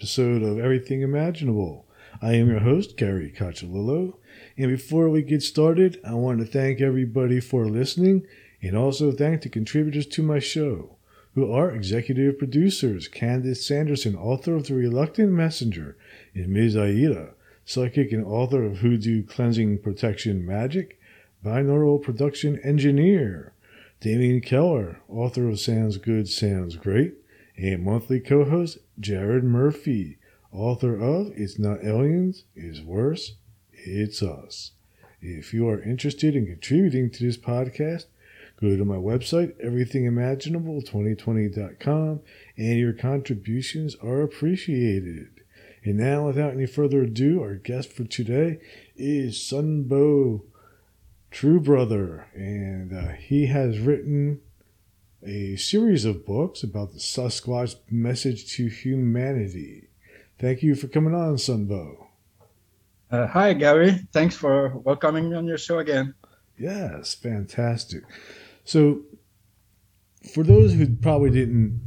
episode of Everything Imaginable. I am your host, Gary Cacciolillo. And before we get started, I want to thank everybody for listening and also thank the contributors to my show, who are executive producers Candace Sanderson, author of The Reluctant Messenger, and Ms. Aida, psychic and author of Hoodoo Cleansing Protection Magic, binaural production engineer, Damien Keller, author of Sounds Good, Sounds Great, and monthly co host Jared Murphy, author of It's Not Aliens, It's Worse, It's Us. If you are interested in contributing to this podcast, go to my website, everythingimaginable2020.com, and your contributions are appreciated. And now, without any further ado, our guest for today is Sunbow True Brother, and uh, he has written a series of books about the Sasquatch message to humanity. Thank you for coming on, Sunbow. Uh, hi, Gary. Thanks for welcoming me on your show again. Yes, fantastic. So, for those who probably didn't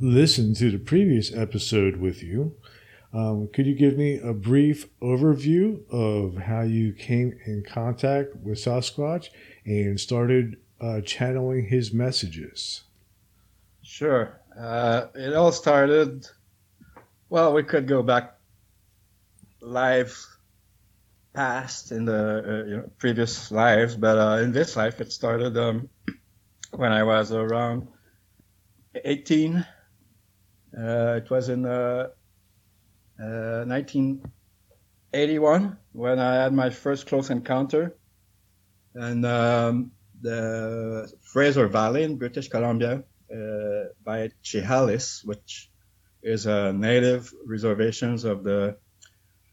listen to the previous episode with you, um, could you give me a brief overview of how you came in contact with Sasquatch and started uh, channeling his messages? Sure. Uh, it all started, well, we could go back live past in the uh, you know, previous lives, but uh, in this life, it started um, when I was around 18. Uh, it was in 1981 uh, when I had my first close encounter. And um, the Fraser Valley in British Columbia uh, by Chehalis, which is a native reservations of the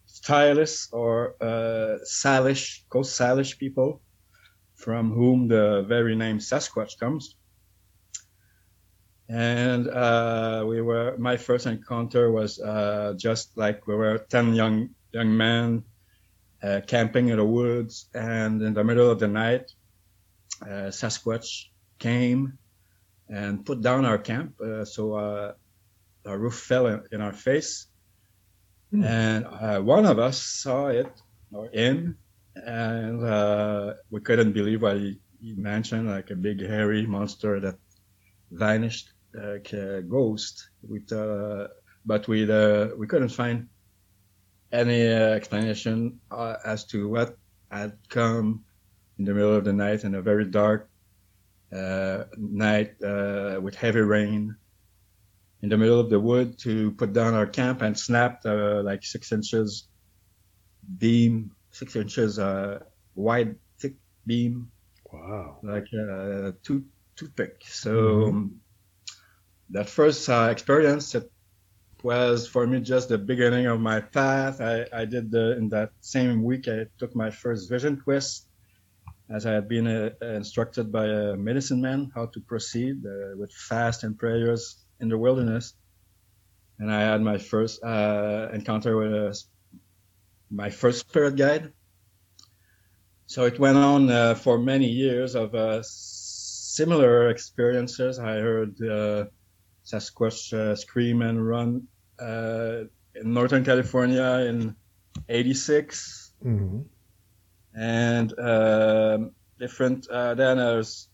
Sts'ailes or uh, Salish, Coast Salish people, from whom the very name Sasquatch comes. And uh, we were my first encounter was uh, just like we were ten young young men uh, camping in the woods, and in the middle of the night, Sasquatch came and put down our camp. Uh, so uh, our roof fell in, in our face, mm. and one of us saw it or him, and we couldn't believe what he, he mentioned, like a big hairy monster that vanished like a ghost with uh, but we uh, we couldn't find any uh, explanation uh, as to what had come in the middle of the night in a very dark uh, night uh, with heavy rain in the middle of the wood to put down our camp and snapped like six inches beam six inches wide thick beam. Wow. Like a tooth toothpick. So mm-hmm. that first uh, experience it was for me just the beginning of my path. I, I did the, in that same week I took my first vision quest as I had been uh, instructed by a medicine man how to proceed uh, with fast and prayers in the wilderness. And I had my first uh, encounter with a, my first spirit guide. So it went on uh, for many years of uh, similar experiences. I heard Sasquatch uh, Scream and Run uh, in Northern California in '86, mm-hmm. And um, different. Uh, then there's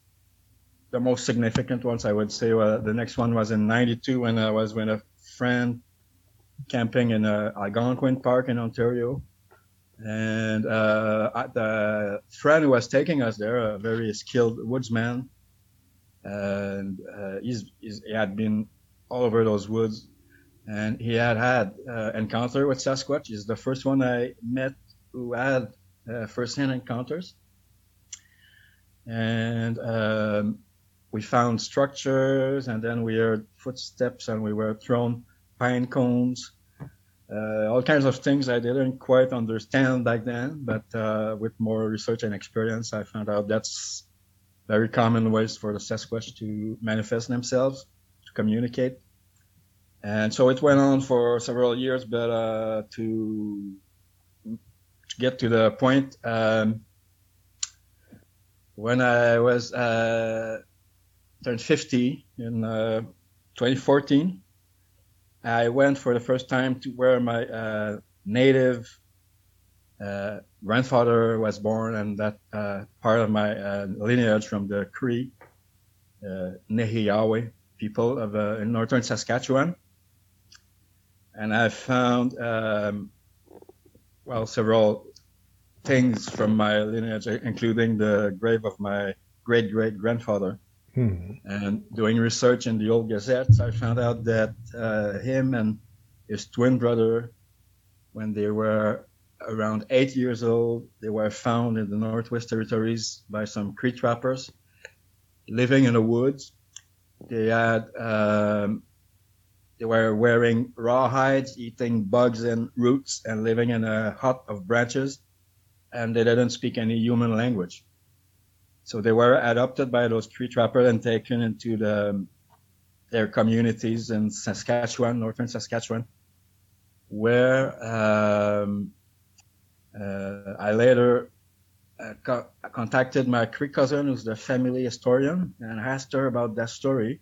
the most significant ones, I would say. Well, the next one was in '92 when I was with a friend camping in uh, Algonquin Park in Ontario. And uh, the friend who was taking us there, a very skilled woodsman, and uh, he's, he's, he had been all over those woods, and he had had uh, encounter with Sasquatch. He's the first one I met who had uh, first-hand encounters, and um, we found structures, and then we heard footsteps, and we were thrown pine cones. Uh, all kinds of things I didn't quite understand back then, but uh, with more research and experience, I found out that's very common ways for the Sasquatch to manifest themselves, to communicate. And so it went on for several years, but uh, to, to get to the point, um, when I was uh, turned 50 in uh, 2014, I went for the first time to where my uh, native uh, grandfather was born, and that uh, part of my uh, lineage from the Cree uh, people of in northern Saskatchewan. And I found, um, well, several things from my lineage, including the grave of my great great grandfather. Hmm. And doing research in the old gazettes, I found out that uh, him and his twin brother, when they were around eight years old, they were found in the Northwest Territories by some Cree trappers living in the woods. They had um, they were wearing raw hides, eating bugs and roots, and living in a hut of branches, and they didn't speak any human language. So they were adopted by those Cree trappers and taken into the their communities in Saskatchewan, northern Saskatchewan, where um, uh, I later uh, co- contacted my Cree cousin, who's the family historian, and asked her about that story.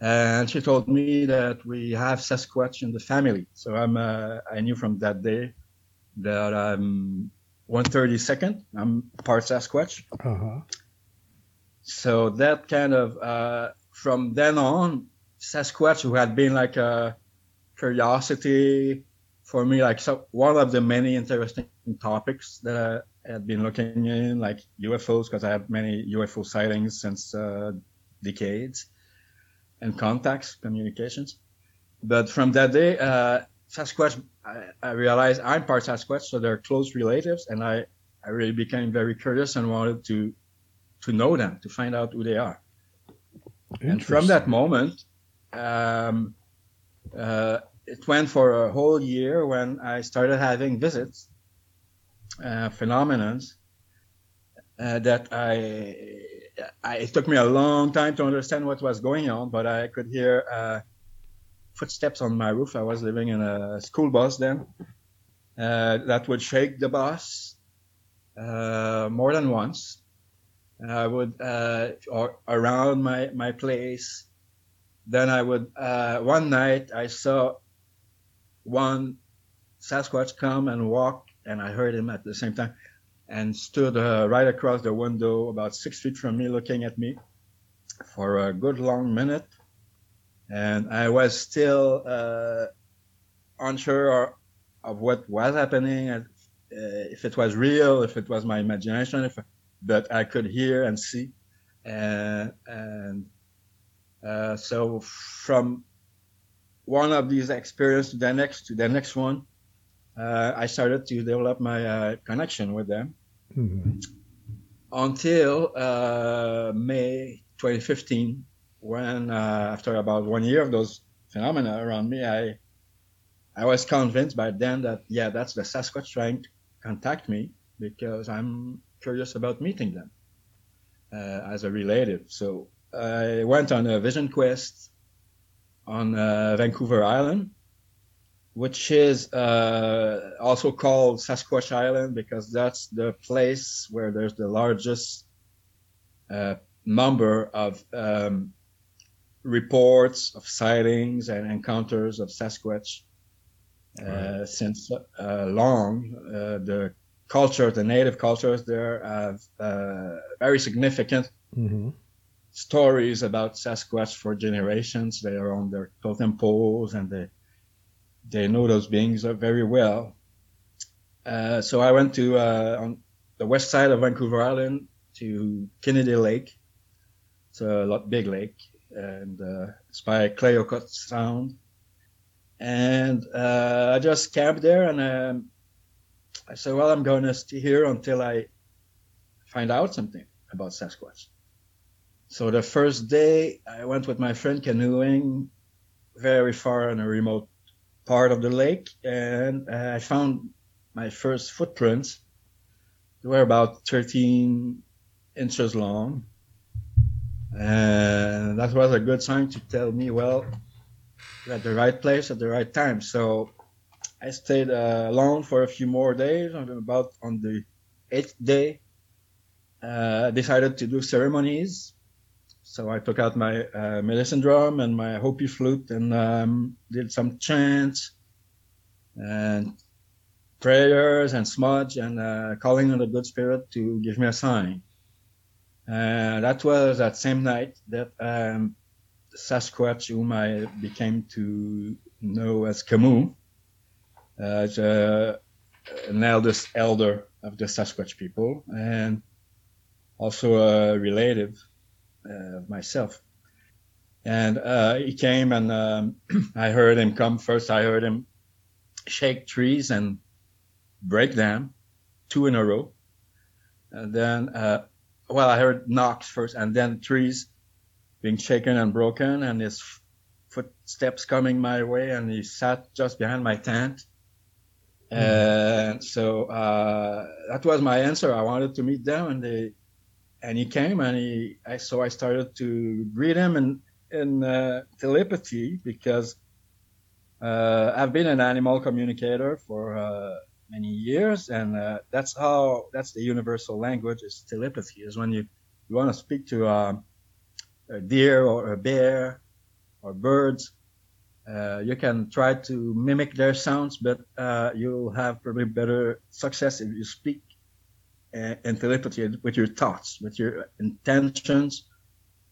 And she told me that we have Sasquatch in the family. So I'm, uh, I knew from that day that I'm 132nd. I'm part Sasquatch. Uh-huh. So that kind of, uh, from then on, Sasquatch, who had been like a curiosity for me, like so one of the many interesting topics that I had been looking in, like UFOs, because I have many UFO sightings since uh, decades, and contacts, communications. But from that day, uh, Sasquatch, I, I realized I'm part Sasquatch, so they're close relatives, and I, I really became very curious and wanted to to know them, to find out who they are. And from that moment, um, uh, it went for a whole year when I started having visits, uh, phenomenons uh, that I, I, it took me a long time to understand what was going on, but I could hear uh, footsteps on my roof. I was living in a school bus then uh, that would shake the bus uh, more than once. I would uh, or around my my place. Then I would uh, one night I saw one Sasquatch come and walk, and I heard him at the same time, and stood uh, right across the window, about six feet from me, looking at me for a good long minute. And I was still uh, unsure of what was happening, uh, if it was real, if it was my imagination, if but I could hear and see. And, and uh, so from one of these experiences to the next, to the next one, uh, I started to develop my uh, connection with them Mhm. until uh, May 2015, when uh, after about one year of those phenomena around me, I I was convinced by then that yeah, that's the Sasquatch trying to contact me because I'm curious about meeting them uh, as a relative. So I went on a vision quest on uh, Vancouver Island, which is uh, also called Sasquatch Island because that's the place where there's the largest uh, number of um, reports of sightings and encounters of Sasquatch uh, since uh, long. Uh, the culture, the native cultures there have uh, very significant Mhm. stories about Sasquatch for generations. They are on their totem poles and they they know those beings very well. Uh, so I went to uh, on the west side of Vancouver Island to Kennedy Lake. It's a lot big lake, and uh, it's by Clayoquot Sound. And uh, I just camped there, and um, I said, "Well, I'm going to stay here until I find out something about Sasquatch." So the first day, I went with my friend canoeing very far in a remote part of the lake, and uh, I found my first footprints. They were about 13 inches long, and that was a good sign to tell me, well, you're at the right place at the right time. So I stayed uh, alone for a few more days. and About on the eighth day, uh, decided to do ceremonies So I took out my uh, medicine drum and my Hopi flute and um, did some chants and prayers and smudge and uh, calling on the good spirit to give me a sign. And that was that same night that um, Sasquatch, whom I became to know as Camus, uh, an eldest elder of the Sasquatch people, and also a relative uh, myself. And uh, he came, and um, I heard him come first. I heard him shake trees and break them, two in a row. And then, uh, well, I heard knocks first, and then trees being shaken and broken, and his footsteps coming my way, and he sat just behind my tent. Mm. And so uh, that was my answer. I wanted to meet them, and they, and he came, and he, I, so I started to greet him in in uh, telepathy because uh, I've been an animal communicator for uh, many years, and uh, that's how that's the universal language is telepathy. Is when you you want to speak to um, a deer or a bear or birds, uh, you can try to mimic their sounds, but uh, you'll have probably better success if you speak uh, telepathy with your thoughts, with your intentions.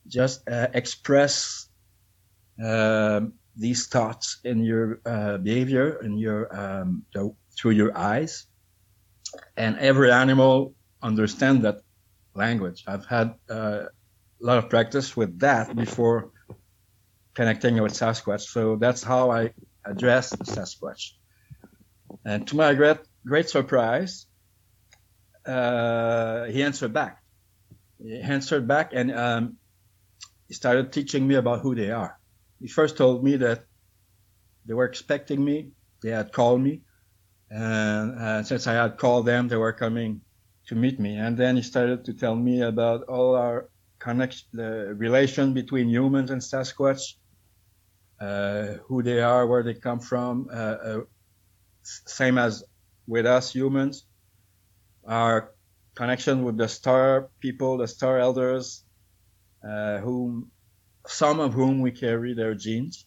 Just uh, express um, these thoughts in your uh, behavior, in your um, through your eyes, and every animal understand that language. I've had uh, a lot of practice with that before connecting with Sasquatch. So that's how I addressed Sasquatch. And to my great, great surprise, uh, he answered back. He answered back and um, he started teaching me about who they are. He first told me that they were expecting me, they had called me, and uh, since I had called them, they were coming to meet me. And then he started to tell me about all our connection, the relation between humans and Sasquatch, uh, who they are, where they come from, uh, uh, same as with us humans, our connection with the star people, the star elders, uh, whom some of whom we carry their genes.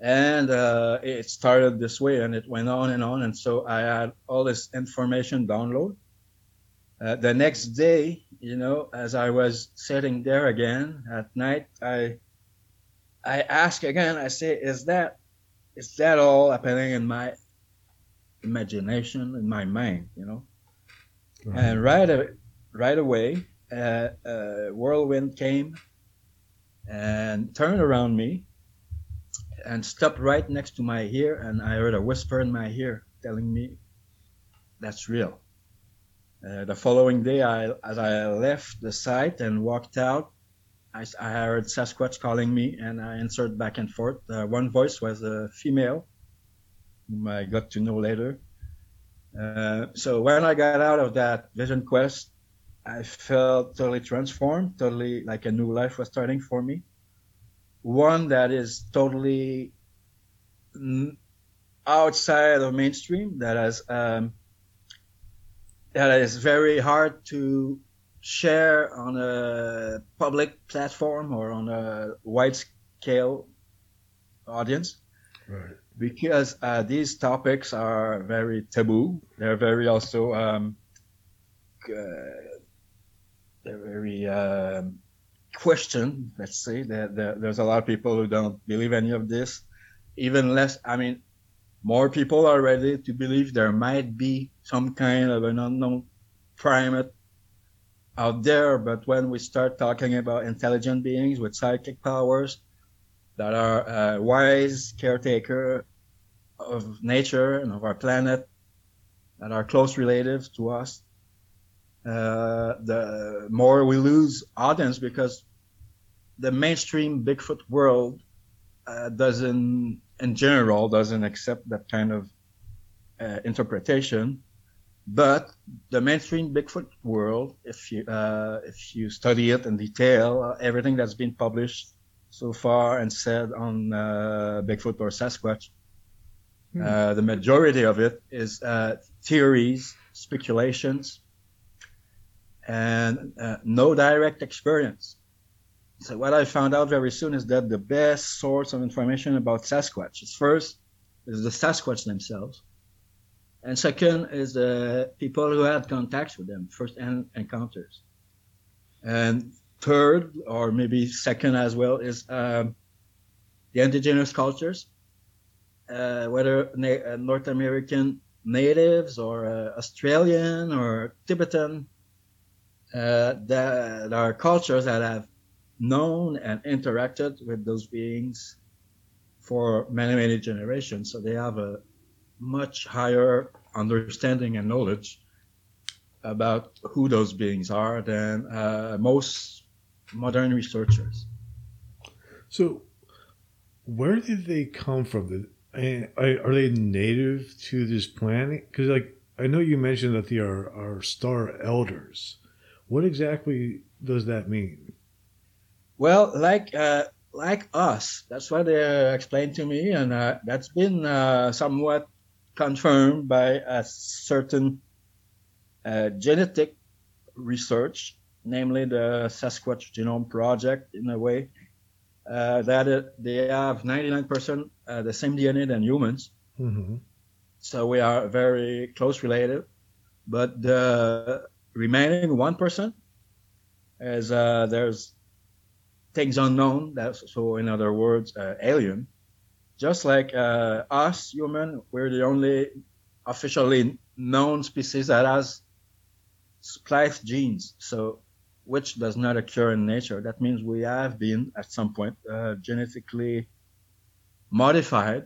And uh, it started this way, and it went on and on. And so I had all this information download. Uh, the next day, you know, as I was sitting there again at night, I I ask again. I say, "Is that is that all happening in my imagination, in my mind?" You know, right. and right right away, uh, a whirlwind came and turned around me and stopped right next to my ear, and I heard a whisper in my ear telling me, "That's real." Uh, the following day, I, as I left the site and walked out, I, I, heard Sasquatch calling me, and I answered back and forth. Uh, one voice was a female, whom I got to know later. Uh, so when I got out of that vision quest, I felt totally transformed, totally like a new life was starting for me. One that is totally outside of mainstream, that has um, that is very hard to share on a public platform or on a wide scale audience. Right. Because uh, these topics are very taboo. They're very also um, uh, they're very um, questioned. Let's say that there's a lot of people who don't believe any of this. Even less. I mean, more people are ready to believe there might be some kind of an unknown primate out there. But when we start talking about intelligent beings with psychic powers that are uh, wise caretaker of nature and of our planet, that are close relatives to us, uh, the more we lose audience because the mainstream Bigfoot world uh, doesn't in general doesn't accept that kind of uh, interpretation. But the mainstream Bigfoot world, if you uh, if you study it in detail, uh, everything that's been published so far and said on uh, Bigfoot or Sasquatch, hmm. Uh, the majority of it is uh, theories, speculations, and no direct experience. so what I found out very soon is that the best source of information about Sasquatch is first is the Sasquatch themselves, and second is the people who had contacts with them, first encounters, and third or maybe second as well is um, the indigenous cultures, uh, whether na- uh, North American natives or uh, Australian or Tibetan, uh, that are cultures that have known and interacted with those beings for many, many generations. So they have a much higher understanding and knowledge about who those beings are than uh, most modern researchers. So, where did they come from? Are they native to this planet? Because, like, I know you mentioned that they are, are star elders. What exactly does that mean? Well, like uh, like us, that's what they explained to me, and uh, that's been uh, somewhat confirmed by a certain uh, genetic research, namely the Sasquatch Genome Project, in a way. Uh, that it, they have 99% uh, the same DNA than humans. Mm-hmm. So we are very close related. But the remaining 1% is there's things unknown. That's so, in other words, uh, alien. Just like uh, us, human, we're the only officially known species that has spliced genes. So, which does not occur in nature. That means we have been at some point uh, genetically modified.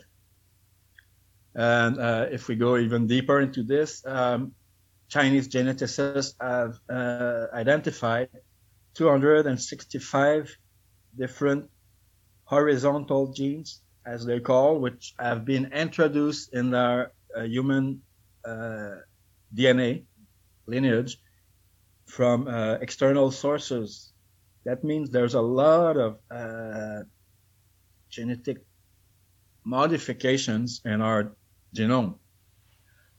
And uh, if we go even deeper into this, um, Chinese geneticists have uh, identified 265 different horizontal genes, as they call, which have been introduced in our uh, human uh, DNA lineage from uh, external sources. That means there's a lot of uh, genetic modifications in our genome.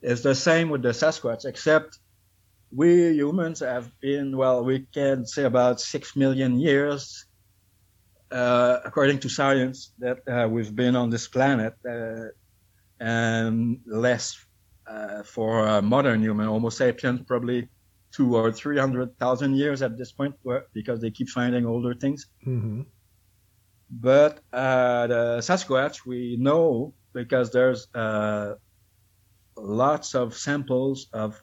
It's the same with the Sasquatch, except we humans have been, well, we can say about six million years uh, according to science, that uh, we've been on this planet uh, and less uh, for modern human Homo sapiens, probably two or three hundred thousand years at this point, because they keep finding older things. Mm-hmm. But uh, the Sasquatch, we know because there's lots of samples of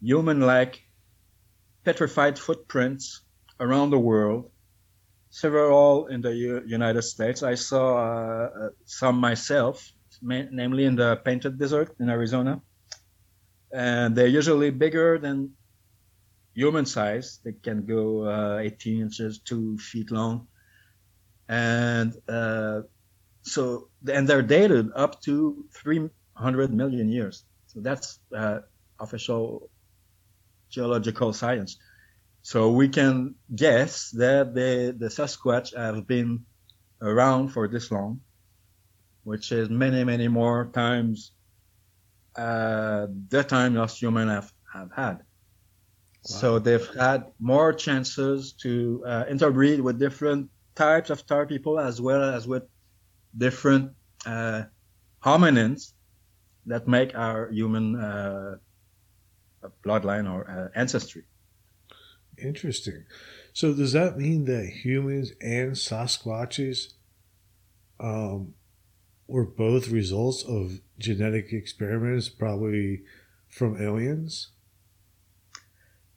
human-like petrified footprints around the world several in the U- United States. I saw uh, uh some myself, ma- namely in the Painted Desert in Arizona. And they're usually bigger than human size. They can go uh, 18 inches, two feet long. And uh, so, and they're dated up to 300 million years. So that's uh, official geological science. So we can guess that the, the Sasquatch have been around for this long, which is many, many more times uh, the time us humans have, have had. So they've had more chances to uh, interbreed with different types of star people as well as with different uh, hominins that make our human uh, bloodline or uh, ancestry. Interesting. So does that mean that humans and Sasquatches um, were both results of genetic experiments, probably from aliens?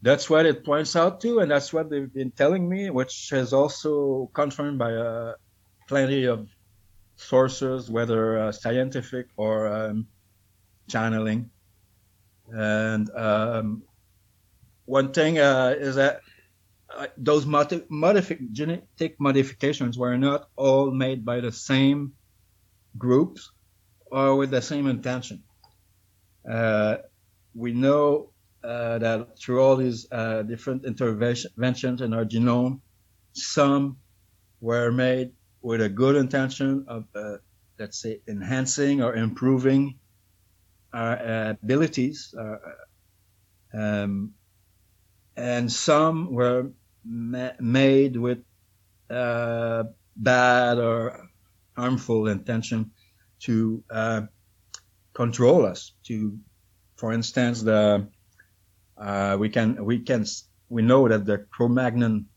That's what it points out to, and that's what they've been telling me, which is also confirmed by uh, plenty of sources, whether uh, scientific or um, channeling. And um, one thing uh, is that uh, those modifi- genetic modifications were not all made by the same groups or with the same intention. Uh, we know uh, that through all these uh, different interventions in our genome, some were made with a good intention of, uh, let's say, enhancing or improving our abilities. Um, and some were ma- made with uh, bad or harmful intention to uh, control us. To, for instance, the uh, we can we can we know that the Cro-Magnon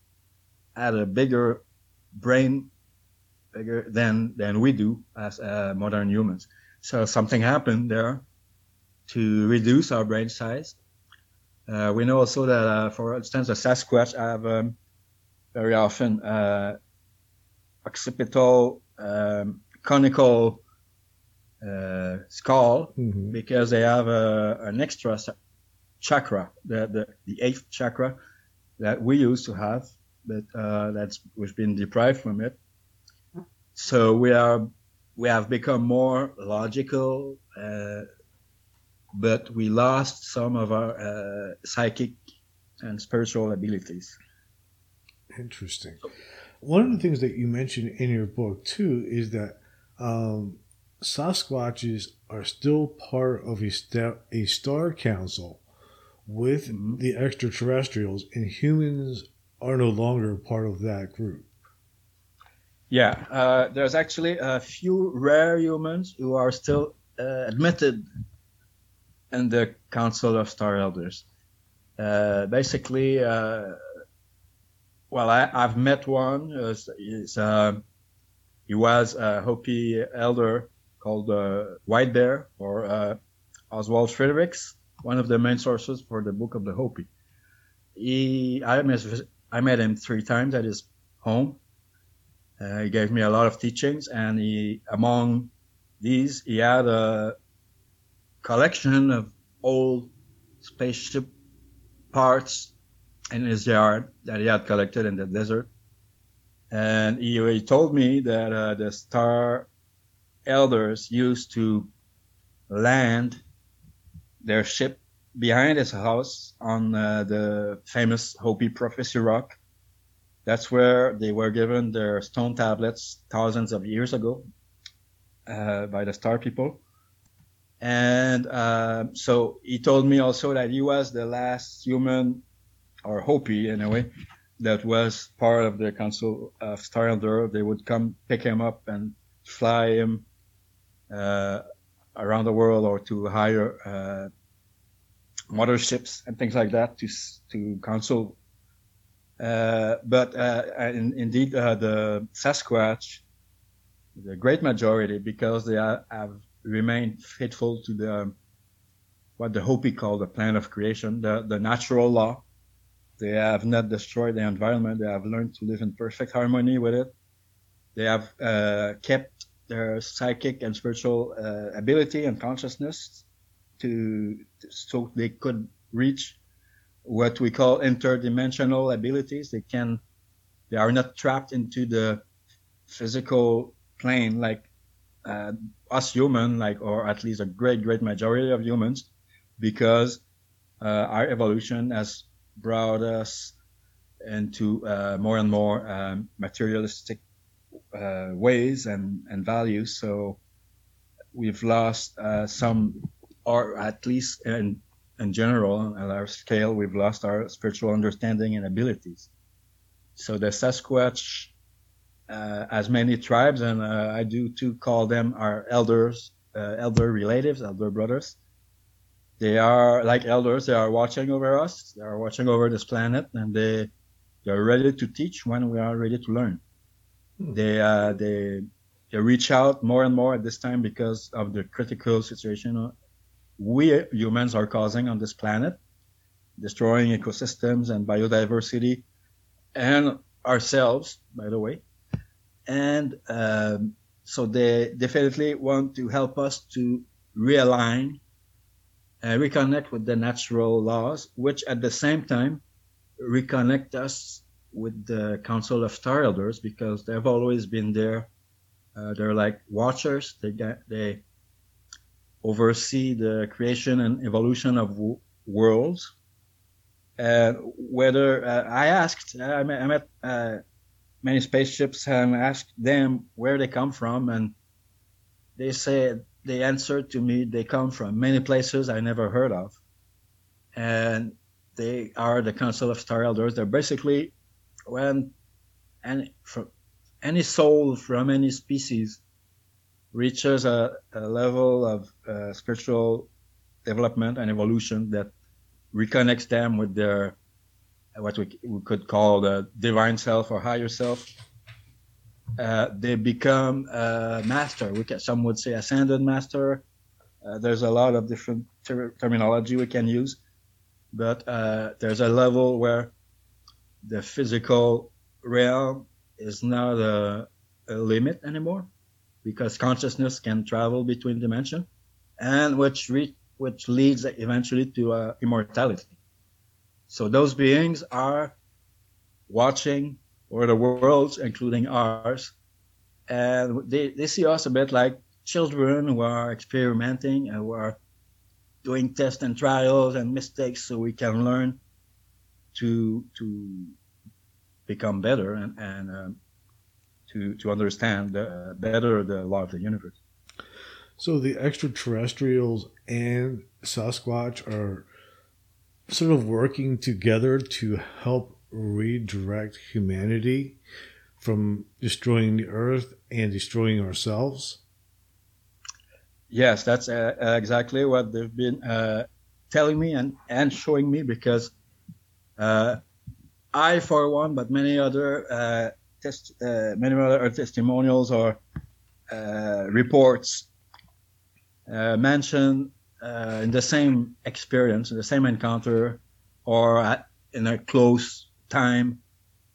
had a bigger brain bigger than than we do as uh, modern humans. So something happened there to reduce our brain size. Uh, we know also that, uh, for instance, the Sasquatch have um, very often uh, occipital um, conical uh, skull Mm-hmm. because they have a, an extra chakra, the, the the eighth chakra that we used to have, but uh, that's we've been deprived from it. So we are we have become more logical, uh, but we lost some of our uh, psychic and spiritual abilities. Interesting. One of the things that you mentioned in your book too is that um, Sasquatches are still part of a, sta- a star council with Mhm. the extraterrestrials, and humans are no longer part of that group. Yeah, uh, there's actually a few rare humans who are still uh, admitted in the Council of Star Elders. Uh, basically, uh, well, I, I've met one. Uh, he's, uh, he was a Hopi elder called White Bear or Oswald Fredericks, one of the main sources for the Book of the Hopi. He, I met, I met him three times at his home. Uh, he gave me a lot of teachings, and he, among these, he had a collection of old spaceship parts in his yard that he had collected in the desert. And he, he told me that uh, the star elders used to land their ship behind his house on uh, the famous Hopi Prophecy Rock. That's where they were given their stone tablets thousands of years ago uh, by the star people. And uh, so he told me also that he was the last human, or Hopi in a way, that was part of the Council of Star Elder. They would come pick him up and fly him uh, around the world or to hire uh, motherships and things like that to to counsel. Uh, but uh, in, indeed, uh, the Sasquatch, the great majority, because they are, have remained faithful to the what the Hopi call the plan of creation, the, the natural law. They have not destroyed the environment. They have learned to live in perfect harmony with it. They have uh, kept their psychic and spiritual uh, ability and consciousness to so they could reach what we call interdimensional abilities. They can, they are not trapped into the physical plane like uh, us human, like or at least a great great majority of humans, because uh, our evolution has brought us into uh, more and more um, materialistic uh, ways and, and values. So we've lost uh, some, or at least in, in general, on a large scale, we've lost our spiritual understanding and abilities. So the Sasquatch uh, has many tribes, and uh, I do too call them our elders, uh, elder relatives, elder brothers. They are like elders. They are watching over us. They are watching over this planet, and they they are ready to teach when we are ready to learn. They uh, they they reach out more and more at this time because of the critical situation we humans are causing on this planet, destroying ecosystems and biodiversity, and ourselves, by the way. And um, so they definitely want to help us to realign and reconnect with the natural laws, which at the same time reconnect us with the Council of Star Elders because they've always been there. Uh, they're like watchers. They they oversee the creation and evolution of w- worlds. And whether uh, I asked, I met, I met uh, many spaceships and asked them where they come from, and they said they answered to me they come from many places I never heard of, and they are the Council of Star Elders. They're basically when any from any soul from any species reaches a, a level of uh, spiritual development and evolution that reconnects them with their what we, we could call the divine self or higher self. Uh, they become a master. We can, some would say ascended master. Uh, there's a lot of different ter- terminology we can use, but uh, there's a level where the physical realm is not a, a limit anymore because consciousness can travel between dimensions and which re- which leads eventually to uh, immortality. So those beings are watching or the worlds, including ours, and they, they see us a bit like children who are experimenting and who are doing tests and trials and mistakes so we can learn to to become better and, and um, to to understand the, better the law of the universe. So the extraterrestrials and Sasquatch are sort of working together to help redirect humanity from destroying the earth and destroying ourselves. Yes, that's uh, exactly what they've been uh, telling me and, and showing me because uh, I, for one, but many other uh, test, uh, many other testimonials or uh, reports mention in the same experience, in the same encounter, or at, in a close time,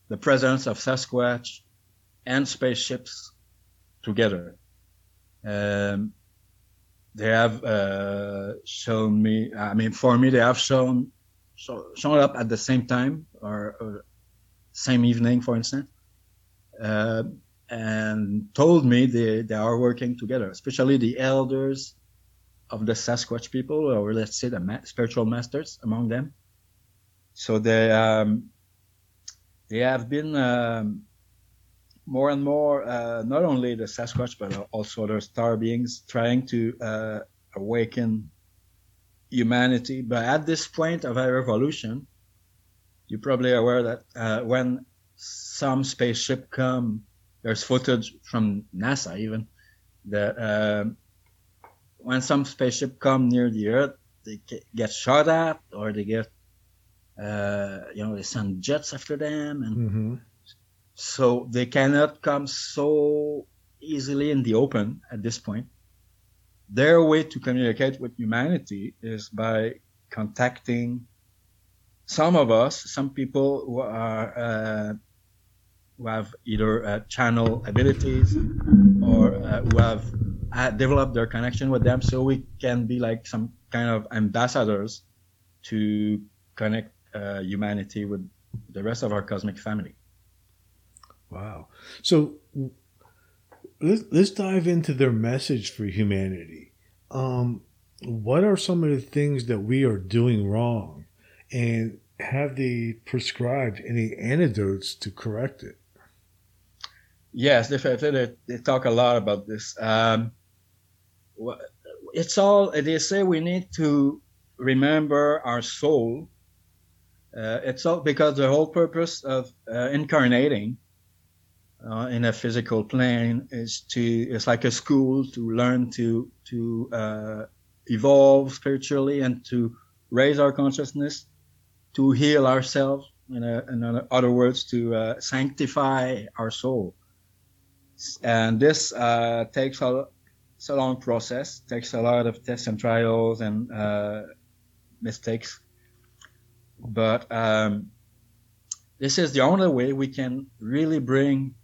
the presence of Sasquatch and spaceships together. Um, they have uh, shown me. I mean, for me, they have shown show, shown up at the same time or, or same evening, for instance, uh, and told me they, they are working together, especially the elders of the Sasquatch people, or let's say the ma- spiritual masters among them. So they um, they have been um, more and more uh, not only the Sasquatch but also other star beings trying to uh, awaken humanity. But at this point of our evolution, you're probably aware that uh, when some spaceship come, there's footage from NASA even that uh, when some spaceship come near the Earth, they get shot at or they get uh, you know they send jets after them and mm-hmm. so they cannot come so easily in the open at this point their way to communicate with humanity is by contacting some of us, some people who are uh, who have either uh, channel abilities or uh, who have uh, developed their connection with them, so we can be like some kind of ambassadors to connect uh, humanity with the rest of our cosmic family. Wow! So let's let's dive into their message for humanity. Um, what are some of the things that we are doing wrong, and have they prescribed any antidotes to correct it? Yes, they, they, talk a lot about this. Um, it's all they say we need to remember our soul. Uh, it's all because the whole purpose of uh, incarnating uh, in a physical plane is to it's like a school to learn to to uh, evolve spiritually and to raise our consciousness to heal ourselves in, a, in other words to uh, sanctify our soul. And this uh, takes a a long process takes a lot of tests and trials and uh, mistakes. But um, this is the only way we can really bring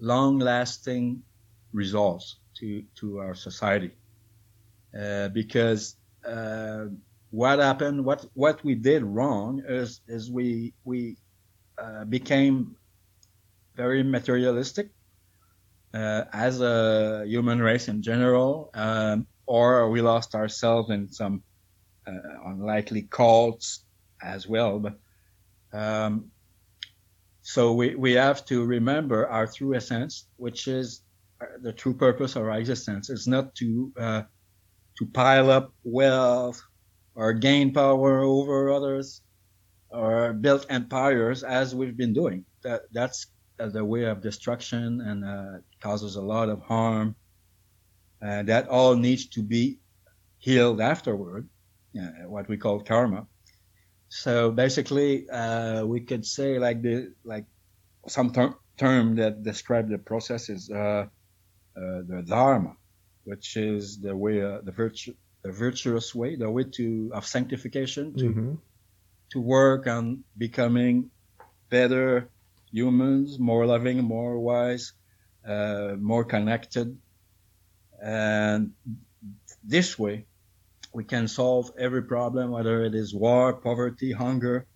long lasting results to, to our society. Uh, because uh, what happened, what, what we did wrong is, is we, we uh, became very materialistic uh, as a human race in general, um, or we lost ourselves in some uh, unlikely cults as well. But um, so we, we have to remember our true essence, which is uh, the true purpose of our existence. It's not to uh, to pile up wealth or gain power over others or build empires as we've been doing. That that's the way of destruction and uh, causes a lot of harm. Uh, that all needs to be healed afterward, uh, what we call karma. So basically, uh, we could say like the like some ter- term that describe the process is uh, uh, the dharma, which is the way the virtue the virtuous way, the way to of sanctification to mm-hmm. to work on becoming better humans, more loving, more wise, uh, more connected. And this way, we can solve every problem, whether it is war, poverty, hunger.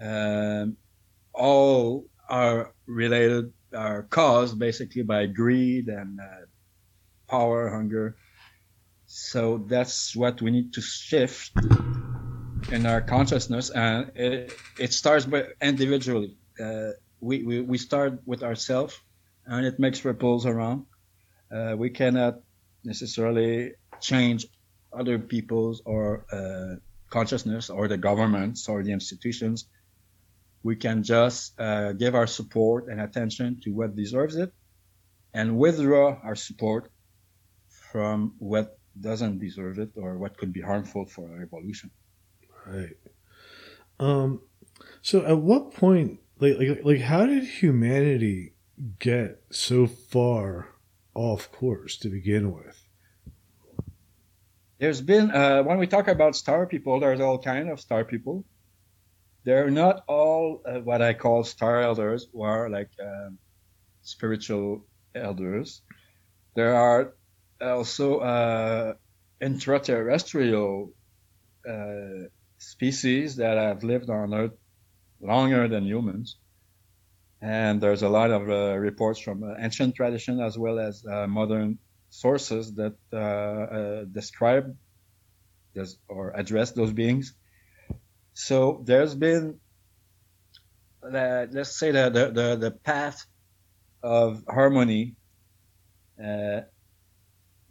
Um, all are related, are caused basically by greed and uh, power, hunger. So that's what we need to shift in our consciousness, and it, it starts by individually. Uh, we, we, we start with ourselves and it makes ripples around. Uh, we cannot necessarily change other people's or uh, consciousness or the governments or the institutions. We can just uh, give our support and attention to what deserves it and withdraw our support from what doesn't deserve it or what could be harmful for our evolution. Right. Um, so at what point like like like how did humanity get so far off course to begin with? There's been uh, when we talk about star people, there's all kind of star people. They're not all uh, what I call star elders, who are like um, spiritual elders. There are also uh, intraterrestrial uh, species that have lived on Earth longer than humans. And there's a lot of uh, reports from uh, ancient tradition as well as uh, modern sources that uh, uh, describe this, or address those beings. So there's been, let's say, the, the, the, the path of harmony uh,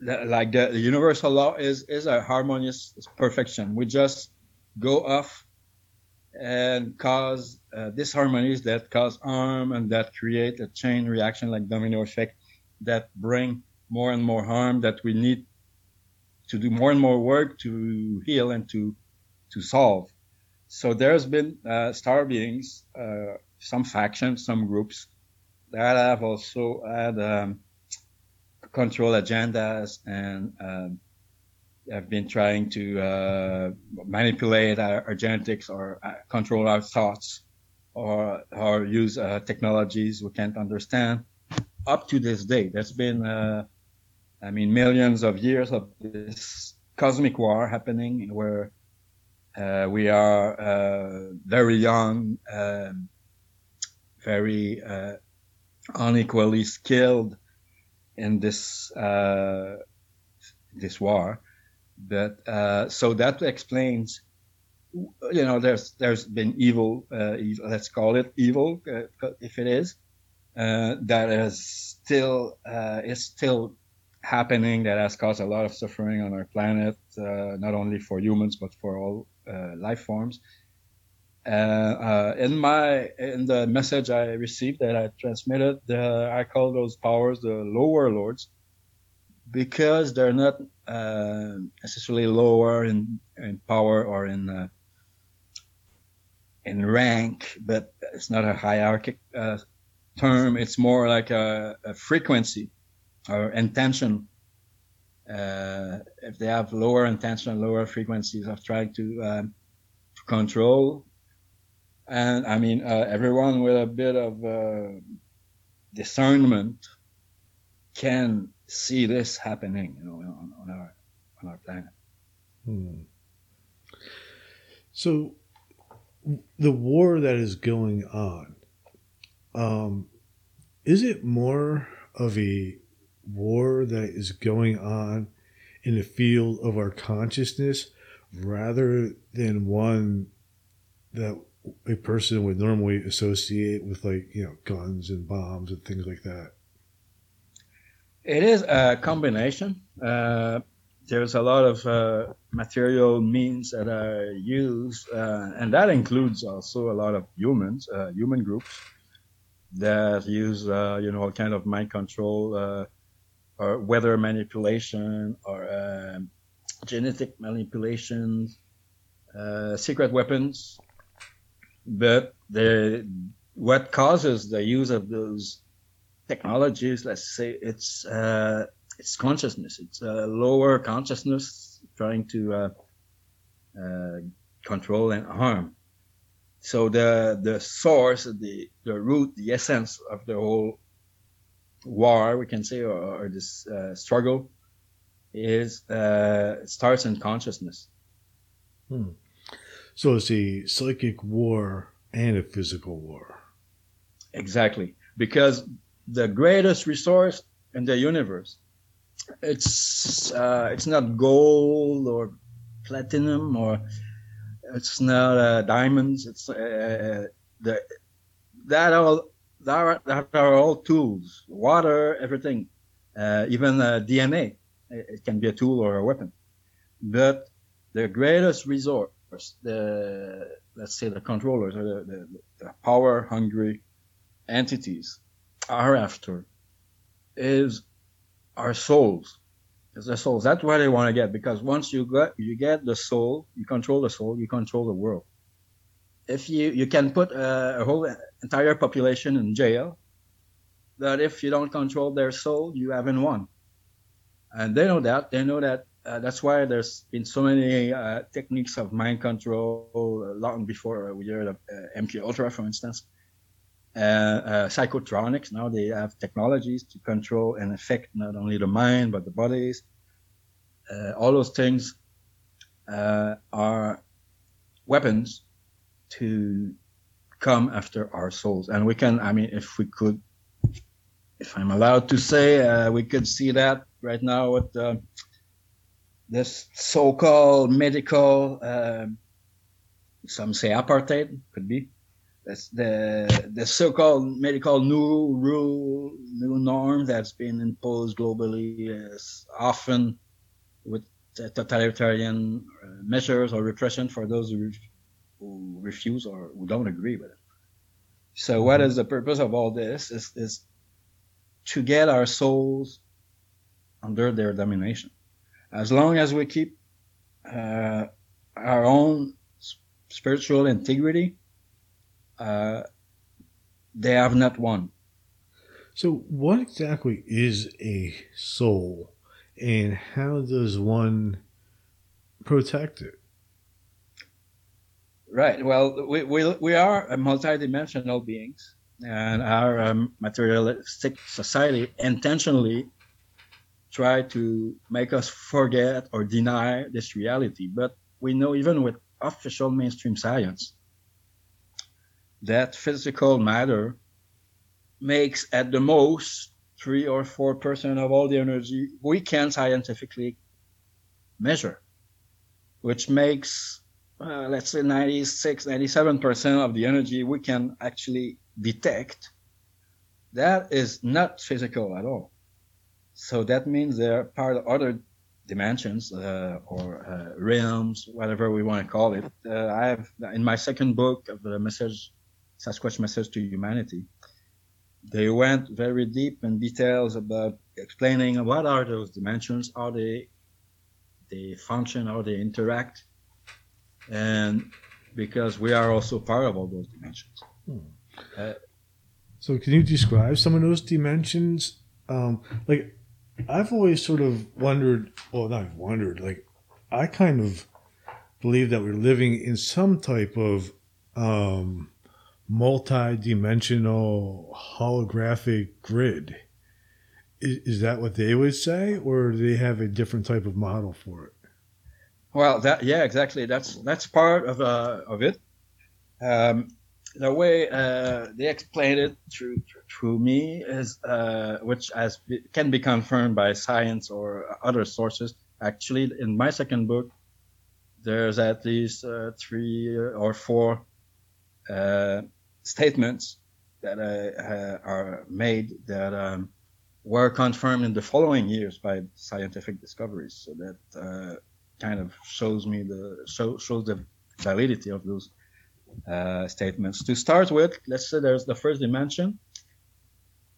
like the, the, universal law is is a harmonious perfection. We just go off and cause uh, disharmonies that cause harm and that create a chain reaction like domino effect that bring more and more harm that we need to do more and more work to heal and to to solve. So there's been uh, star beings, uh, some factions, some groups that have also had um, control agendas and um, have been trying to uh, manipulate our, our, genetics or uh, control our thoughts or or use uh, technologies we can't understand. Up to this day, there's been, uh, I mean, millions of years of this cosmic war happening where uh, we are uh, very young, um, very unequally skilled in this this war. But uh, so that explains, you know, there's there's been evil, uh, evil let's call it evil, uh, if it is, uh, that is still uh, is still happening. That has caused a lot of suffering on our planet, uh, not only for humans but for all life forms. in my in the message I received that I transmitted, I call those powers the lower lords because they're not uh, necessarily lower in, in power or in uh, in rank, but it's not a hierarchic uh, term. It's more like a, a frequency or intention. Uh, if they have lower intention, lower frequencies of trying to, um, control, and I mean uh, everyone with a bit of uh, discernment can see this happening, you know, on, on our on our planet. Hmm. So, the war that is going on, um, is it more of a war that is going on in the field of our consciousness rather than one that a person would normally associate with like you know guns and bombs and things like that it is a combination. Uh, there's a lot of uh, material means that are used, uh, and that includes also a lot of humans, uh, human groups. that use, uh, you know, kind of mind control, uh, or weather manipulation, or um, genetic manipulations, uh, secret weapons. But the what causes the use of those technologies, let's say, it's uh, it's consciousness. It's a lower consciousness trying to uh, uh, control and harm. So the the source, the the root, the essence of the whole war, we can say, or, or this uh, struggle, is uh, starts in consciousness. Hmm. So it's a psychic war and a physical war. Exactly, because the greatest resource in the universe, it's uh, it's not gold or platinum or it's not uh, diamonds. It's uh, the that all that are, that are all tools. Water, everything, uh, even uh, DNA. It can be a tool or a weapon. But the greatest resource, the let's say the controllers or the, the, the power hungry entities are after is our souls it's the souls. That's what they want to get because once you get you get the soul, you control the soul, you control the world. If you you can put a, a whole entire population in jail, but if you don't control their soul, you haven't won. And they know that. They know that. Uh, that's why there's been so many uh, techniques of mind control uh, long before we heard of uh, MK Ultra, for instance. Uh, uh, psychotronics. Now they have technologies to control and affect not only the mind but the bodies. All those things are weapons to come after our souls, and we can. I mean, if we could, if I'm allowed to say, uh, we could see that right now with this so-called medical. some say apartheid could be the the so-called medical new rule, new norm that's been imposed globally often with totalitarian uh, measures or repression for those who, who refuse or who don't agree with it. So, what is the purpose of all this? Is is to get our souls under their domination. As long as we keep uh, our own spiritual integrity, uh, they have not won. So, what exactly is a soul, and how does one protect it? Right. Well, we, we, we are multidimensional beings, and our um, materialistic society intentionally try to make us forget or deny this reality. But we know even with official mainstream science, that physical matter makes at the most three or four percent of all the energy we can scientifically measure, which makes uh, let's say 96, 97 percent of the energy we can actually detect. That is not physical at all. So that means there are part of other dimensions uh, or uh, realms, whatever we want to call it. Uh, I have in my second book of the message Sasquatch Message to Humanity. They went very deep in details about explaining what are those dimensions, how they they function, how they interact, and because we are also part of all those dimensions. Hmm. Uh, so, can you describe some of those dimensions? Um, like, I've always sort of wondered, well, not wondered, like, I kind of believe that we're living in some type of um, multi-dimensional holographic grid. Is, is, that what they would say, or do they have a different type of model for it? Well, that yeah, exactly. That's that's part of uh, of it. Um, the way uh, they explain it through through me is, uh, which as can be confirmed by science or other sources. Actually, in my second book, there's at least uh, three or four uh, statements that uh, are made that um, were confirmed in the following years by scientific discoveries. So that uh, kind of shows me the show, shows the validity of those uh, statements. To start with, let's say there's the first dimension.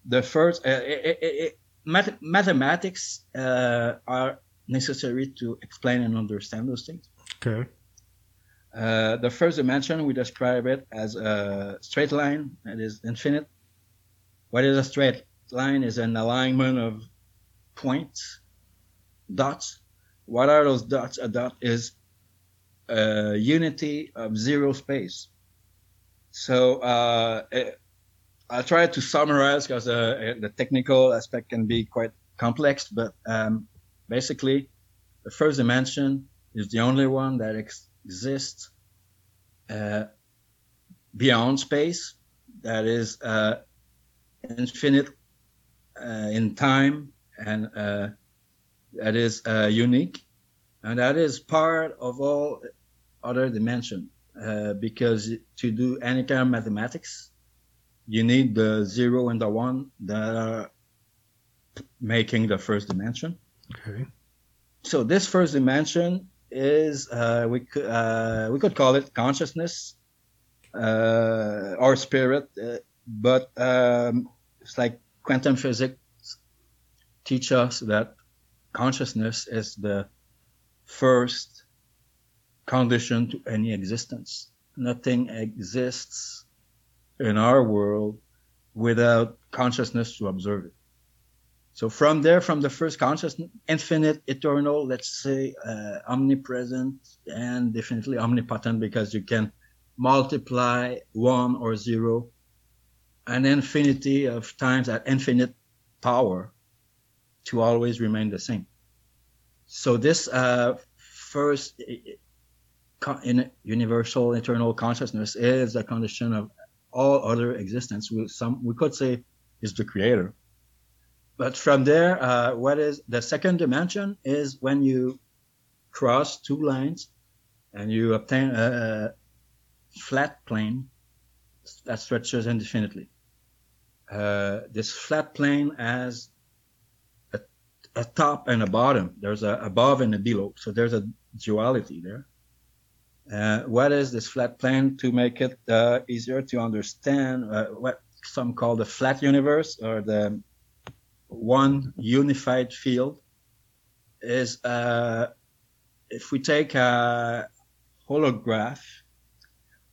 the first, uh, it, it, math- mathematics uh, are necessary to explain and understand those things. Okay. Uh, the first dimension, we describe it as a straight line that is infinite. What is a straight line? Is an alignment of points, dots. What are those dots? A dot is a unity of zero space. So uh, it, I'll try to summarize because uh, the technical aspect can be quite complex, but um, basically, the first dimension is the only one that ex- exists uh, beyond space, that is uh, infinite uh, in time, and uh, that is uh, unique, and that is part of all other dimension. because to do any kind of mathematics, you need the zero and the one that are making the first dimension. Okay. So this first dimension is uh, we could uh, we could call it consciousness uh, or spirit, uh, but um, it's like quantum physics teach us that consciousness is the first condition to any existence. Nothing exists in our world without consciousness to observe it. So from there, from the first consciousness, infinite, eternal, let's say uh, omnipresent and definitely omnipotent because you can multiply one or zero an infinity of times at infinite power to always remain the same. So this uh, first in universal internal consciousness is the condition of all other existence. We, some we could say is the creator. But from there, uh, what is the second dimension is when you cross two lines and you obtain a, a flat plane that stretches indefinitely. Uh, this flat plane has a, top and a bottom. There's a above and a below. So there's a duality there. Uh, what is this flat plane to make it uh, easier to understand? Uh, what some call the flat universe or the one unified field is uh, if we take a holograph,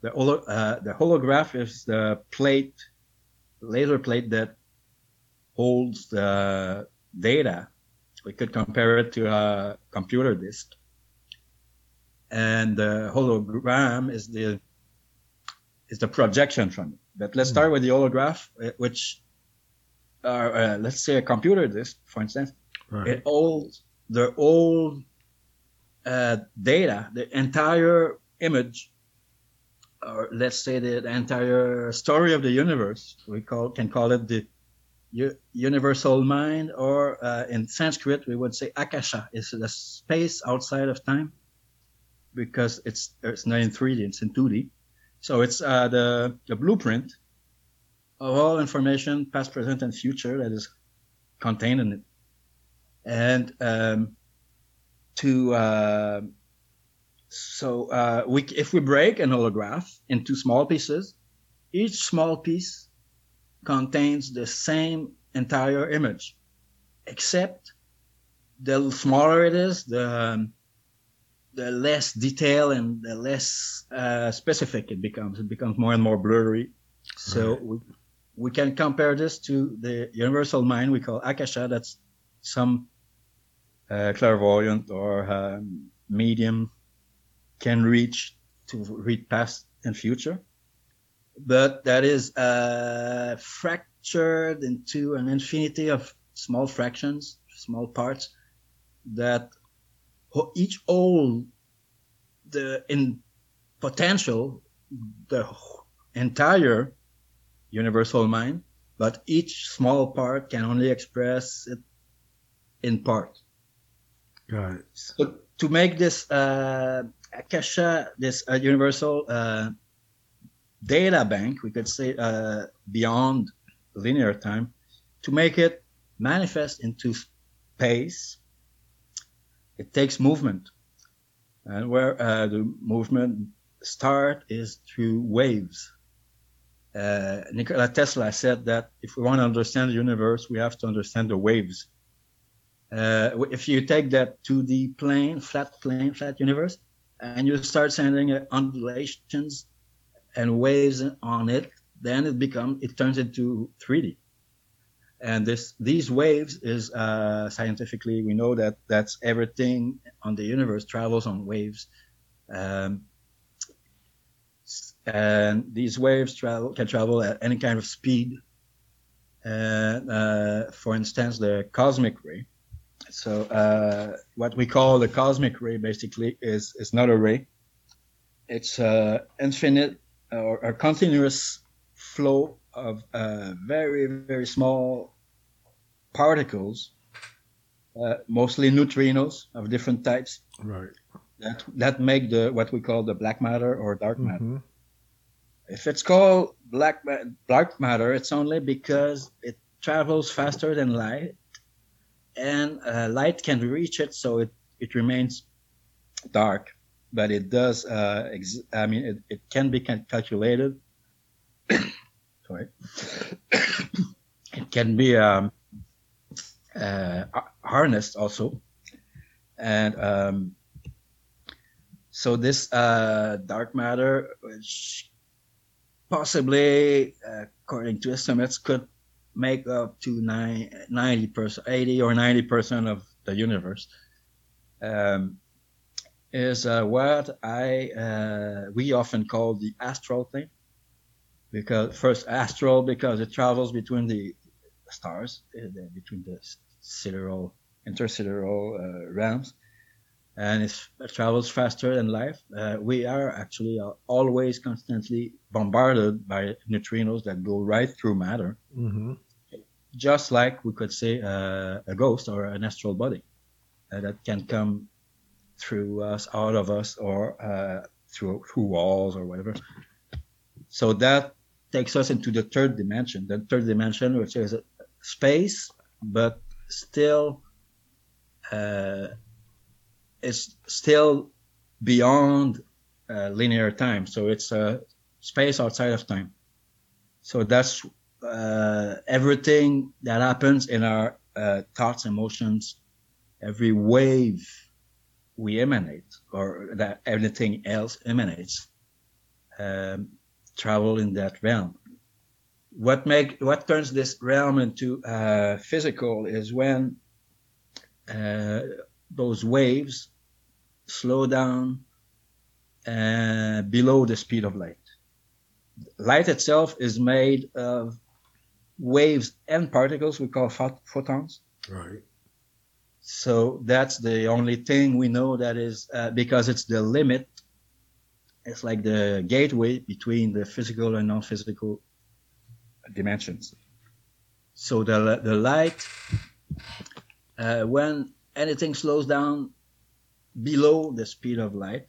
the, holo- uh, the holograph is the plate, laser plate that holds the data. We could compare it to a computer disk and the hologram is the is the projection from it. But let's start with the holograph, uh, which are uh, let's say a computer disk, for instance. Right. It holds the old uh, data, the entire image, or let's say the, the, entire story of the universe. We call can call it the universal mind, or uh, in Sanskrit we would say akasha. Is the space outside of time because it's it's not in 3D, it's in 2D. So it's uh, the the blueprint of all information, past, present, and future that is contained in it. And um, to uh, so uh, we if we break an holograph into small pieces, each small piece contains the same entire image, except the smaller it is, the um, the less detail and the less uh, specific it becomes. It becomes more and more blurry. So right. we, we can compare this to the universal mind we call akasha. That's some uh, clairvoyant or um, medium can reach to read past and future. But that is uh, fractured into an infinity of small fractions, small parts that each hold the in potential the entire universal mind, but each small part can only express it in part. Got it. So to make this uh, Akasha, this uh, universal uh, data bank, we could say uh, beyond linear time, to make it manifest into space, it takes movement. And where uh, the movement start is through waves. uh, Nikola Tesla said that if we want to understand the universe, we have to understand the waves. Uh, if you take that 2D plane, flat plane, flat universe, and you start sending uh, undulations and waves on it, then it becomes it turns into 3D. And this these waves is uh, scientifically we know that that's everything on the universe travels on waves. Um, and these waves travel can travel at any kind of speed. And uh, for instance, the cosmic ray. So uh, what we call the cosmic ray basically is is not a ray. It's a infinite or a continuous flow of uh, very very small particles, uh, mostly neutrinos of different types. Right. That that make the what we call the black matter or dark matter. Mm-hmm. If it's called black dark matter, it's only because it travels faster than light, and uh, light can reach it, so it, it remains dark. But it does. Uh, ex- I mean, it, it can be calculated. Sorry. it can be um, uh, harnessed also, and um, so this uh, dark matter, which possibly, uh, according to estimates, could make up to 90 percent, 80 or 90 percent of the universe. Um, is uh, what I uh, we often call the astral thing, because first astral because it travels between the stars, uh, between the sidereal, intersidereal uh, realms, and it travels faster than light. Uh, we are actually uh, always constantly bombarded by neutrinos that go right through matter, Mm-hmm. just like we could say uh, a ghost or an astral body uh, that can come through us, out of us, or uh, through through walls or whatever. So that takes us into the third dimension. The third dimension, which is space, but still uh, it's still beyond uh, linear time. So it's a space outside of time. So that's uh, everything that happens in our uh, thoughts, emotions, every wave we emanate, or that everything else emanates, um, travel in that realm. What make what turns this realm into uh, physical is when uh, those waves slow down uh, below the speed of light. Light itself is made of waves and particles we call phot- photons. Right. So that's the only thing we know that is uh, because it's the limit. It's like the gateway between the physical and non-physical dimensions. So the the light, uh, when anything slows down below the speed of light,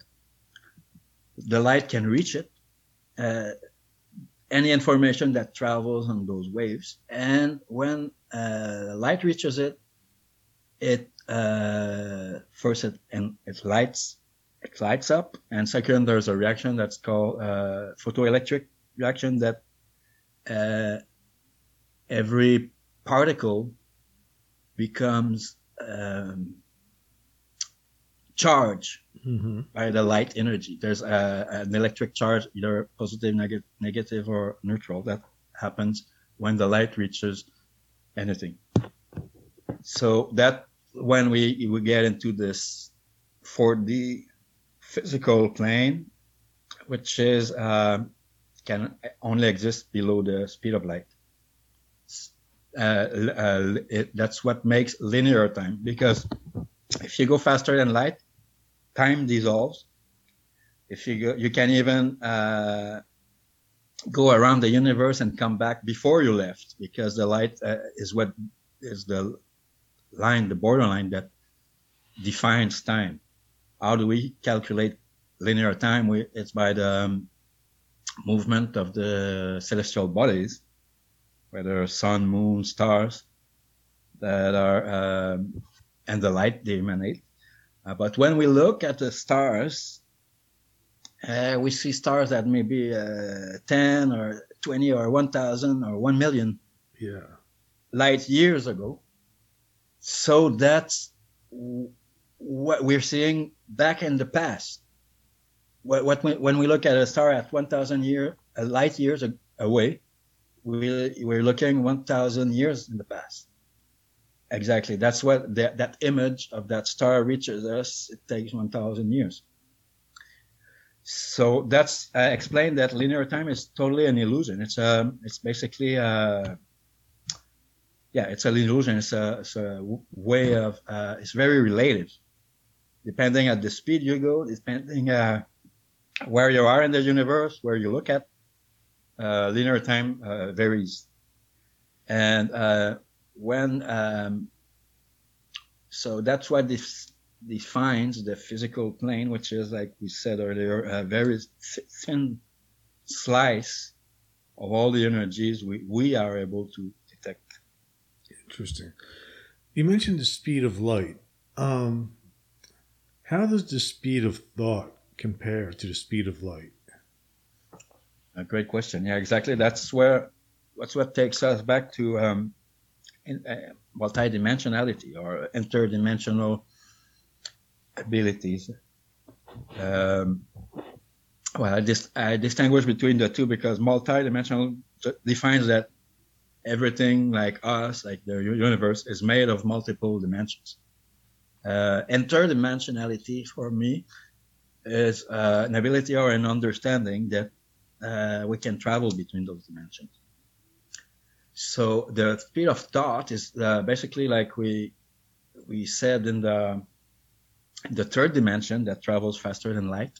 the light can reach it. Uh, any information that travels on those waves, and when uh, light reaches it, it uh, first it and it lights it lights up, and second there's a reaction that's called uh, photoelectric reaction that uh, every particle becomes um, charged Mm-hmm. by the light energy. There's a, an electric charge, either positive, neg- negative, or neutral, that happens when the light reaches anything. So that when we we get into this 4D physical plane, which is uh, can only exist below the speed of light. Uh, uh, it, that's what makes linear time because if you go faster than light, time dissolves. If you go, you can even uh, go around the universe and come back before you left because the light uh, is what is the line, the borderline that defines time. How do we calculate linear time? We, it's by the um, movement of the celestial bodies, whether sun, moon, stars, that are um, and the light they emanate. Uh, but when we look at the stars, uh, we see stars that may be uh, 10 or 20 or 1,000 or 1 million Yeah. light years ago. So that's what we're seeing back in the past. What, what we, when we look at a star at 1,000 year, light years away, we, we're looking 1,000 years in the past. Exactly. That's what that, that image of that star reaches us. It takes 1,000 years. So that's I explained that linear time is totally an illusion. It's um it's basically uh yeah it's an illusion. It's a it's a way of uh, it's very related. Depending at the speed you go, depending uh, where you are in the universe, where you look at, uh, linear time uh, varies. And uh, when um, so that's what this defines the physical plane, which is like we said earlier, a very thin slice of all the energies we, we are able to. Interesting. You mentioned the speed of light. Um, how does the speed of thought compare to the speed of light? A great question. Yeah, exactly. That's where that's what takes us back to um, in, uh, multidimensionality or interdimensional abilities. Um, well, I, dis- I distinguish between the two because multidimensional defines that everything like us, like the universe, is made of multiple dimensions. Uh, interdimensionality for me is uh, an ability or an understanding that uh, we can travel between those dimensions. So the speed of thought is uh, basically like we we said in the the third dimension that travels faster than light,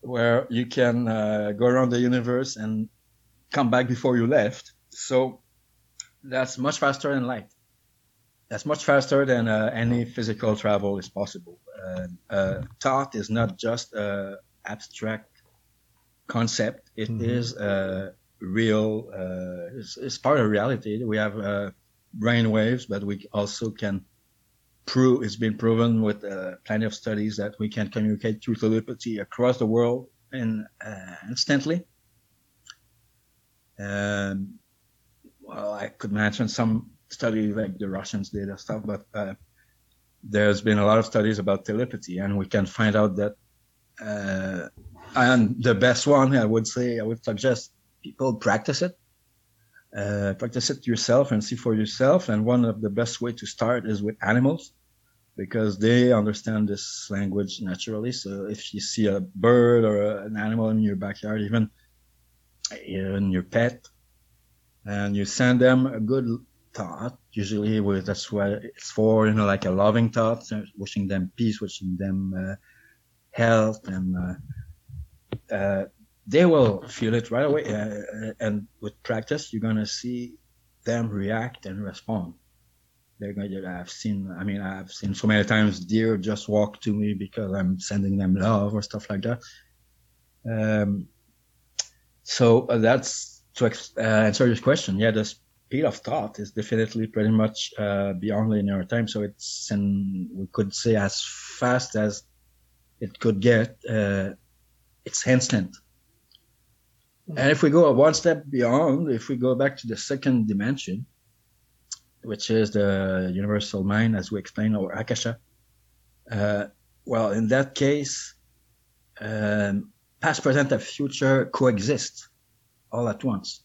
where you can uh, go around the universe and come back before you left. So that's much faster than light. That's much faster than uh, any physical travel is possible. Uh, uh, thought is not just an abstract concept; It Mhm. is a real. Uh, it's, it's part of reality. We have uh, brain waves, but we also can prove. It's been proven with uh, plenty of studies that we can communicate through telepathy across the world and uh, instantly. Um, well, I could mention some studies like the Russians did and stuff, but uh, there's been a lot of studies about telepathy, and we can find out that. Uh, and the best one, I would say, I would suggest people practice it. Uh, practice it yourself and see for yourself. And one of the best way to start is with animals because they understand this language naturally. So if you see a bird or a, an animal in your backyard, even even your pet, and you send them a good thought, usually with that's what it's for, you know, like a loving thought, wishing them peace, wishing them uh, health, and uh, uh, they will feel it right away. Uh, and with practice, you're gonna see them react and respond. They're going to. I've seen. I mean, I've seen so many times deer just walk to me because I'm sending them love or stuff like that. Um, so uh, that's to ex- uh, answer your question. Yeah, the speed of thought is definitely pretty much uh, beyond linear time. So it's, and we could say as fast as it could get. Uh, it's instant. And if we go one step beyond, if we go back to the second dimension, which is the universal mind, as we explained, or Akasha, uh, well, in that case, um, past, present, and future coexist all at once.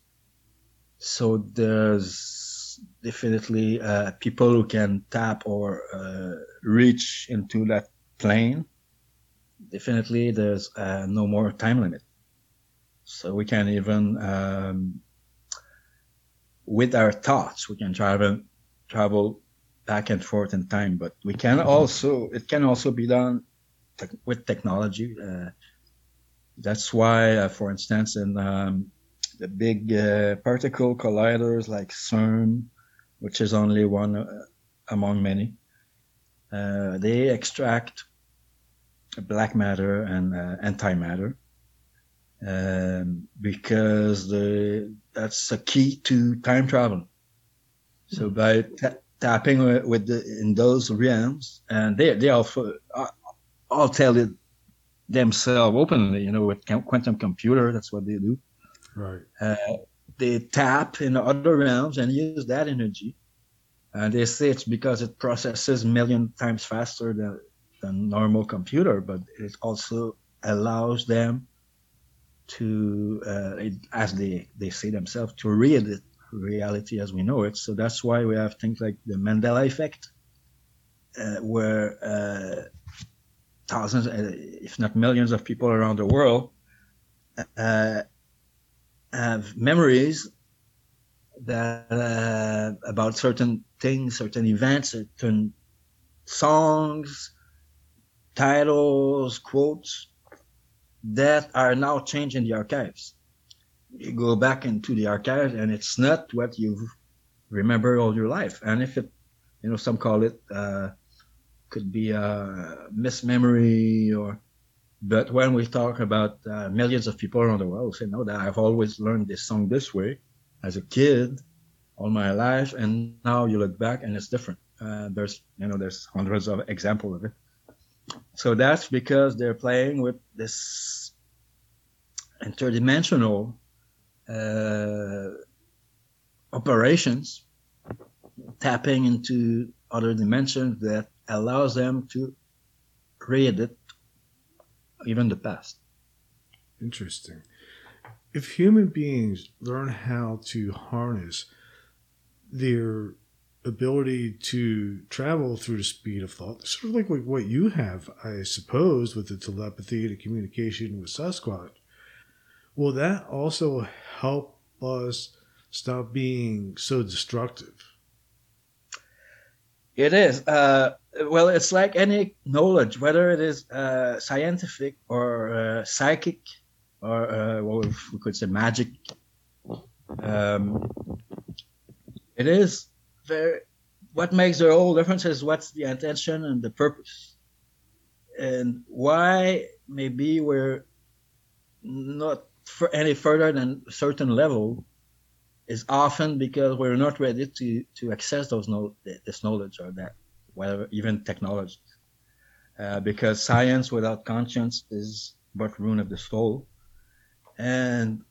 So there's definitely uh, people who can tap or uh, reach into that plane. Definitely, there's uh, no more time limit. So we can even, um, with our thoughts, we can travel travel back and forth in time. But we can also, it can also be done te- with technology. Uh, that's why, uh, for instance, in um, the big uh, particle colliders like CERN, which is only one uh, among many, uh, they extract black matter and uh, antimatter um, because the, that's a key to time travel. So by ta- tapping with, with the, in those realms, and they they also uh, all tell it themselves openly, you know, with quantum computer, that's what they do. Right. Uh, they tap in other realms and use that energy. And they say it's because it processes million times faster than, than normal computer, but it also allows them to, uh, it, as they, they say themselves, to read it, reality as we know it. So that's why we have things like the Mandela effect, uh, where uh, thousands, uh, if not millions of people around the world uh, have memories that uh, about certain things, certain events, certain songs, titles, quotes that are now changed in the archives. You go back into the archives and it's not what you remember all your life. And if it, you know, some call it, uh, could be a mismemory or, but when we talk about uh, millions of people around the world, say, no, that I've always learned this song this way as a kid all my life. And now you look back and it's different. Uh, there's, you know, there's hundreds of examples of it. So that's because they're playing with this interdimensional uh, operations, tapping into other dimensions that allows them to create it, even the past. Interesting. If human beings learn how to harness their ability to travel through the speed of thought, sort of like what you have, I suppose, with the telepathy, the communication with Sasquatch, will that also help us stop being so destructive? It is. Uh, well, it's like any knowledge, whether it is uh, scientific or uh, psychic, or uh, well, we could say magic. Um, it is very. What makes the whole difference is what's the intention and the purpose, and why maybe we're not for any further than a certain level is often because we're not ready to to access those know, this knowledge or that whatever even technology. Uh, because science without conscience is but ruin of the soul. And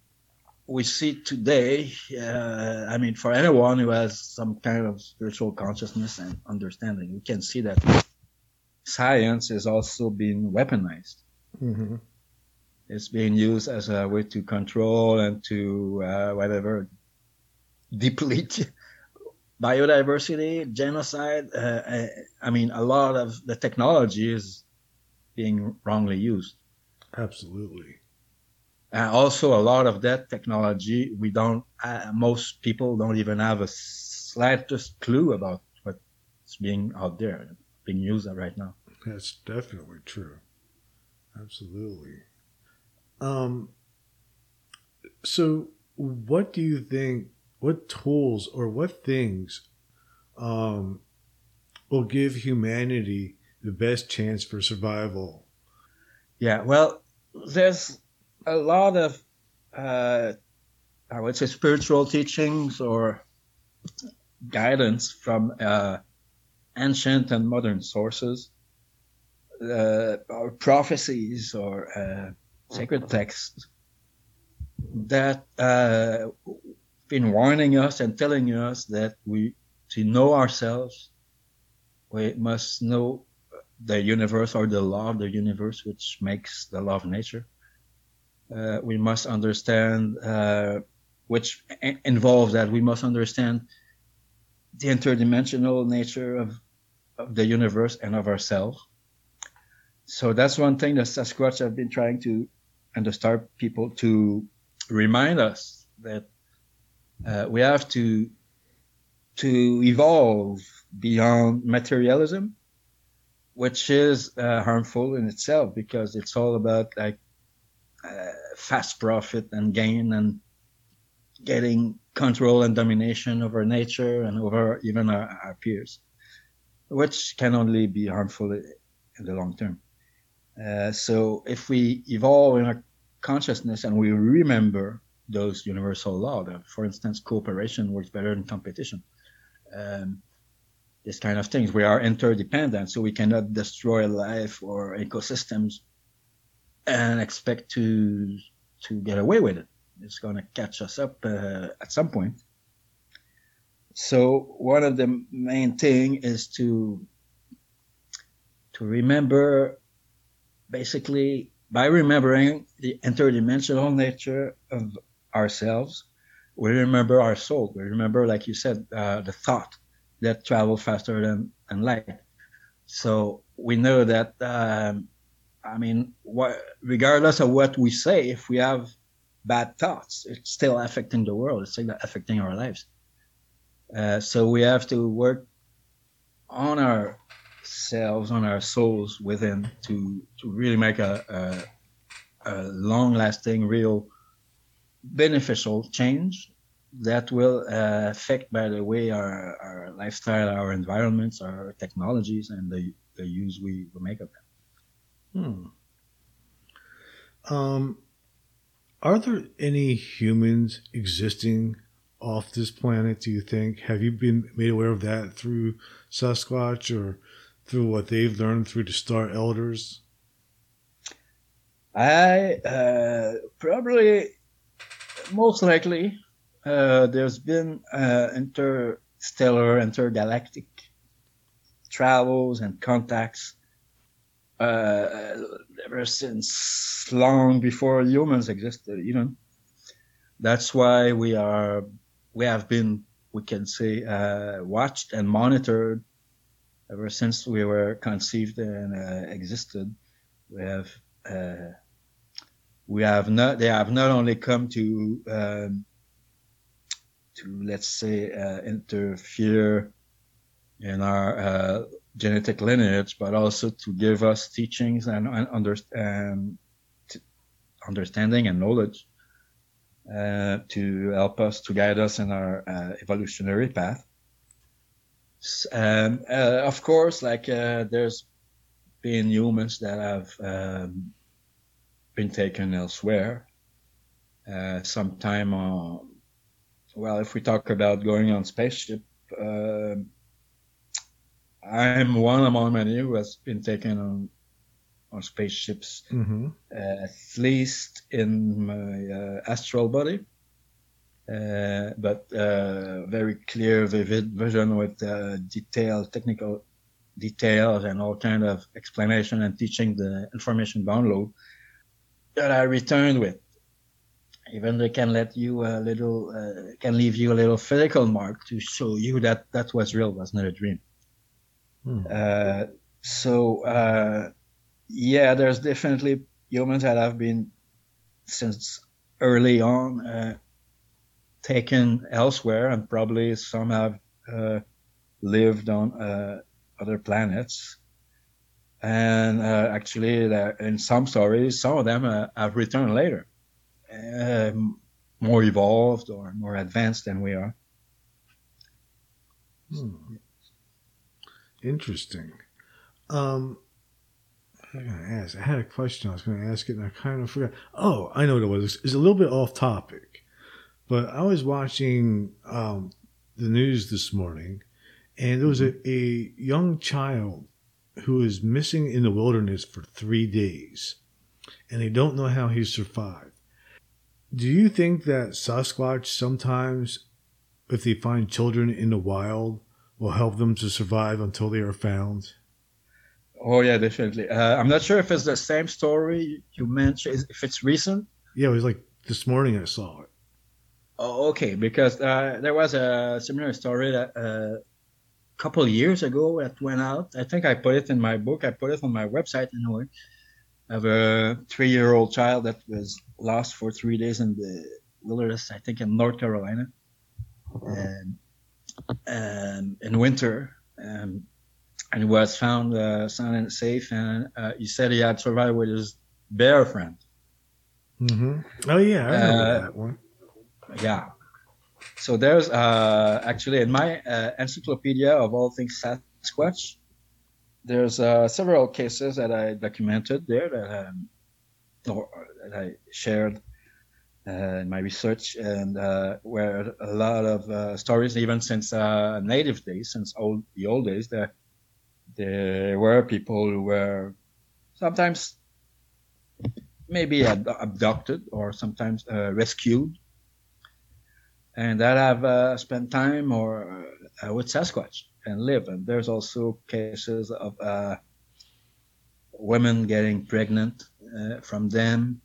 we see today uh, i mean for anyone who has some kind of spiritual consciousness and understanding we can see that science is also being weaponized. Mm-hmm. it's being used as a way to control and to uh, whatever deplete biodiversity, genocide. Uh, I mean, a lot of the technology is being wrongly used. Absolutely. And also, a lot of that technology, we don't, uh, most people don't even have a slightest clue about what's being out there, being used right now. That's definitely true. Absolutely. Um, so, what do you think? What tools or what things um, will give humanity the best chance for survival? Yeah, well, there's a lot of, uh, I would say, spiritual teachings or guidance from uh, ancient and modern sources, uh, or prophecies or uh, sacred texts that uh, been warning us and telling us that we to know ourselves we must know the universe or the law of the universe which makes the law of nature. Uh, we must understand uh, which involves that. We must understand the interdimensional nature of, of the universe and of ourselves. So that's one thing that sasquatch have been trying to and to start people to remind us that uh, we have to to evolve beyond materialism, which is uh, harmful in itself because it's all about like uh, fast profit and gain and getting control and domination over nature and over even our, our peers, which can only be harmful in the long term. Uh, so if we evolve in our consciousness and we remember those universal laws. For instance, cooperation works better than competition. Um, this kind of things. We are interdependent, so we cannot destroy life or ecosystems and expect to to get away with it It's going to catch us up uh, at some point. So one of the main thing is to to remember, basically, by remembering the interdimensional nature of ourselves, we remember our soul. We remember, like you said, uh, the thought that travels faster than, than light. So we know that, um, I mean, what, regardless of what we say, if we have bad thoughts, it's still affecting the world. It's still affecting our lives. Uh, so we have to work on ourselves, on our souls within to to really make a, a, a long-lasting, real, beneficial change that will uh, affect, by the way, our, our lifestyle, our environments, our technologies, and the, the use we, we make of them. Hmm. Um, are there any humans existing off this planet, do you think? Have you been made aware of that through Sasquatch or through what they've learned through the Star Elders? I uh, probably, most likely, uh, there's been uh, interstellar, intergalactic travels and contacts uh, ever since long before humans existed, even. That's why we are we have been, we can say, uh, watched and monitored ever since we were conceived and uh, existed. We have, uh, we have not, they have not only come to, um, to let's say, uh, interfere in our uh, genetic lineage, but also to give us teachings and, and, under, and understanding and knowledge uh, to help us to guide us in our uh, evolutionary path. Um, uh, of course, like uh, there's been humans that have um, been taken elsewhere. Uh, sometime, well, if we talk about going on spaceship, I'm one among many who has been taken on on spaceships, mm-hmm. uh, at least in my uh, astral body. Uh, but uh, very clear, vivid vision with uh, detailed technical details and all kind of explanation and teaching the information download that I returned with. Even they can let you a little, uh, can leave you a little physical mark to show you that that was real, was not a dream. Hmm. so yeah, there's definitely humans that have been since early on uh, taken elsewhere, and probably some have uh, lived on uh, other planets. And uh, actually, in some stories, some of them uh, have returned later, um, more evolved or more advanced than we are. Hmm. Interesting. Um, I to ask. I had a question I was going to ask it, and I kind of forgot. Oh, I know what it was. It's a little bit off topic, but I was watching um, the news this morning, and there was a, a young child who is missing in the wilderness for three days, and they don't know how he survived. Do you think that Sasquatch sometimes, if they find children in the wild, will help them to survive until they are found? Oh yeah, definitely. Uh, I'm not sure if it's the same story you mentioned. If it's recent. Yeah, it was like this morning I saw it. Oh, okay. Because uh, there was a similar story that uh, couple of years ago that went out. I think I put it in my book. I put it on my website anyway. have a three-year-old child that was lost for three days in the wilderness. I think in North Carolina, and, and in winter. Um, and was found uh, sound and safe. And uh, he said he had survived with his bear friend. Mm-hmm. Oh yeah, I remember uh, that one. Yeah. So there's uh, actually in my uh, encyclopedia of all things Sasquatch, there's uh, several cases that I documented there that, um, or, that I shared in my research, and where a lot of stories, even since native days, since old the old days, that there were people who were sometimes maybe abducted or sometimes uh, rescued, and that have uh, spent time or uh, with Sasquatch and live. And there's also cases of uh, women getting pregnant uh, from them,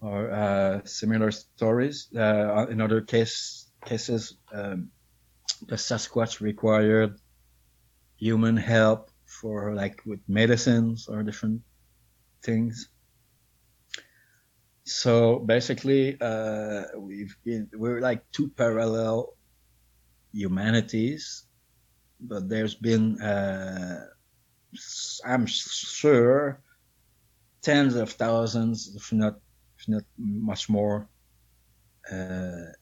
or uh, similar stories. in other case cases, um, the Sasquatch required human help for like with medicines or different things. So basically, uh, we've been we're like two parallel humanities, but there's been uh, I'm sure tens of thousands, if not if not much more, uh,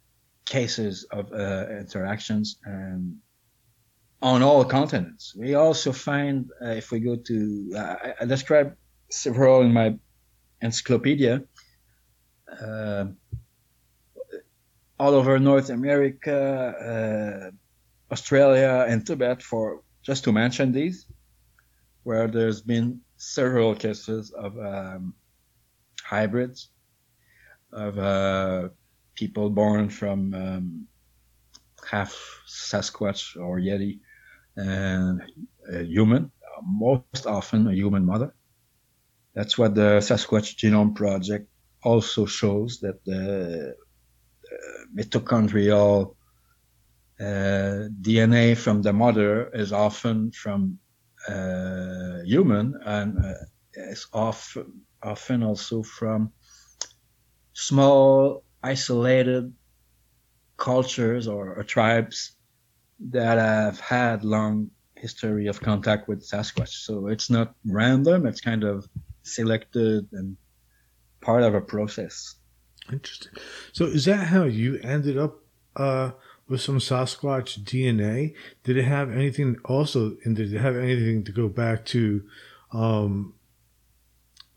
cases of uh, interactions and on all continents. We also find, uh, if we go to, uh, I, describe several in my encyclopedia, all over North America, uh, Australia, and Tibet, for just to mention these, where there's been several cases of um, hybrids, of uh, people born from um, half Sasquatch or Yeti and human, most often a human mother. That's what the Sasquatch Genome Project also shows that the mitochondrial uh, DNA from the mother is often from uh, human and uh, is often, often also from small isolated cultures or, or tribes that have had long history of contact with Sasquatch. So it's not random. It's kind of selected and part of a process. Interesting. So is that how you ended up uh, with some Sasquatch DNA? Did it have anything also, and did it have anything to go back to um,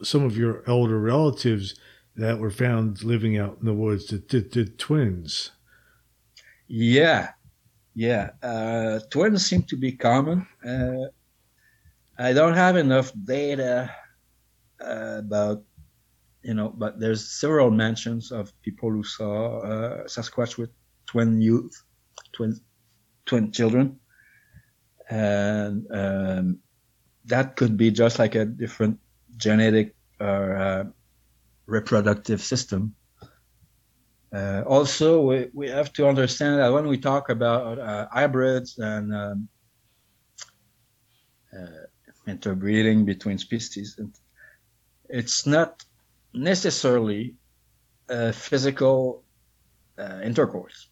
some of your elder relatives that were found living out in the woods, the, the, the twins? Yeah, yeah, uh, twins seem to be common. Uh, I don't have enough data uh, about, you know, but there's several mentions of people who saw uh, Sasquatch with twin youth, twin, twin children, and um, that could be just like a different genetic or uh, reproductive system. Uh, also, we, we have to understand that when we talk about uh, hybrids and um, uh, interbreeding between species, it's not necessarily a physical uh, intercourse,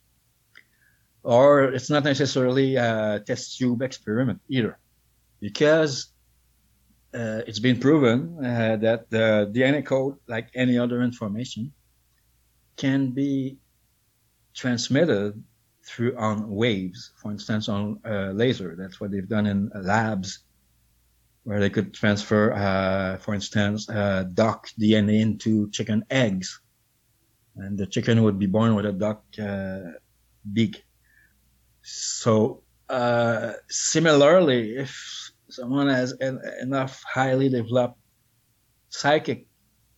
or it's not necessarily a test tube experiment either, because uh, it's been proven uh, that the DNA code, like any other information, can be transmitted through on waves, for instance, on uh, laser. That's what they've done in labs where they could transfer, uh, for instance, uh, duck DNA into chicken eggs. And the chicken would be born with a duck uh, beak. So, uh, similarly, if someone has en- enough highly developed psychic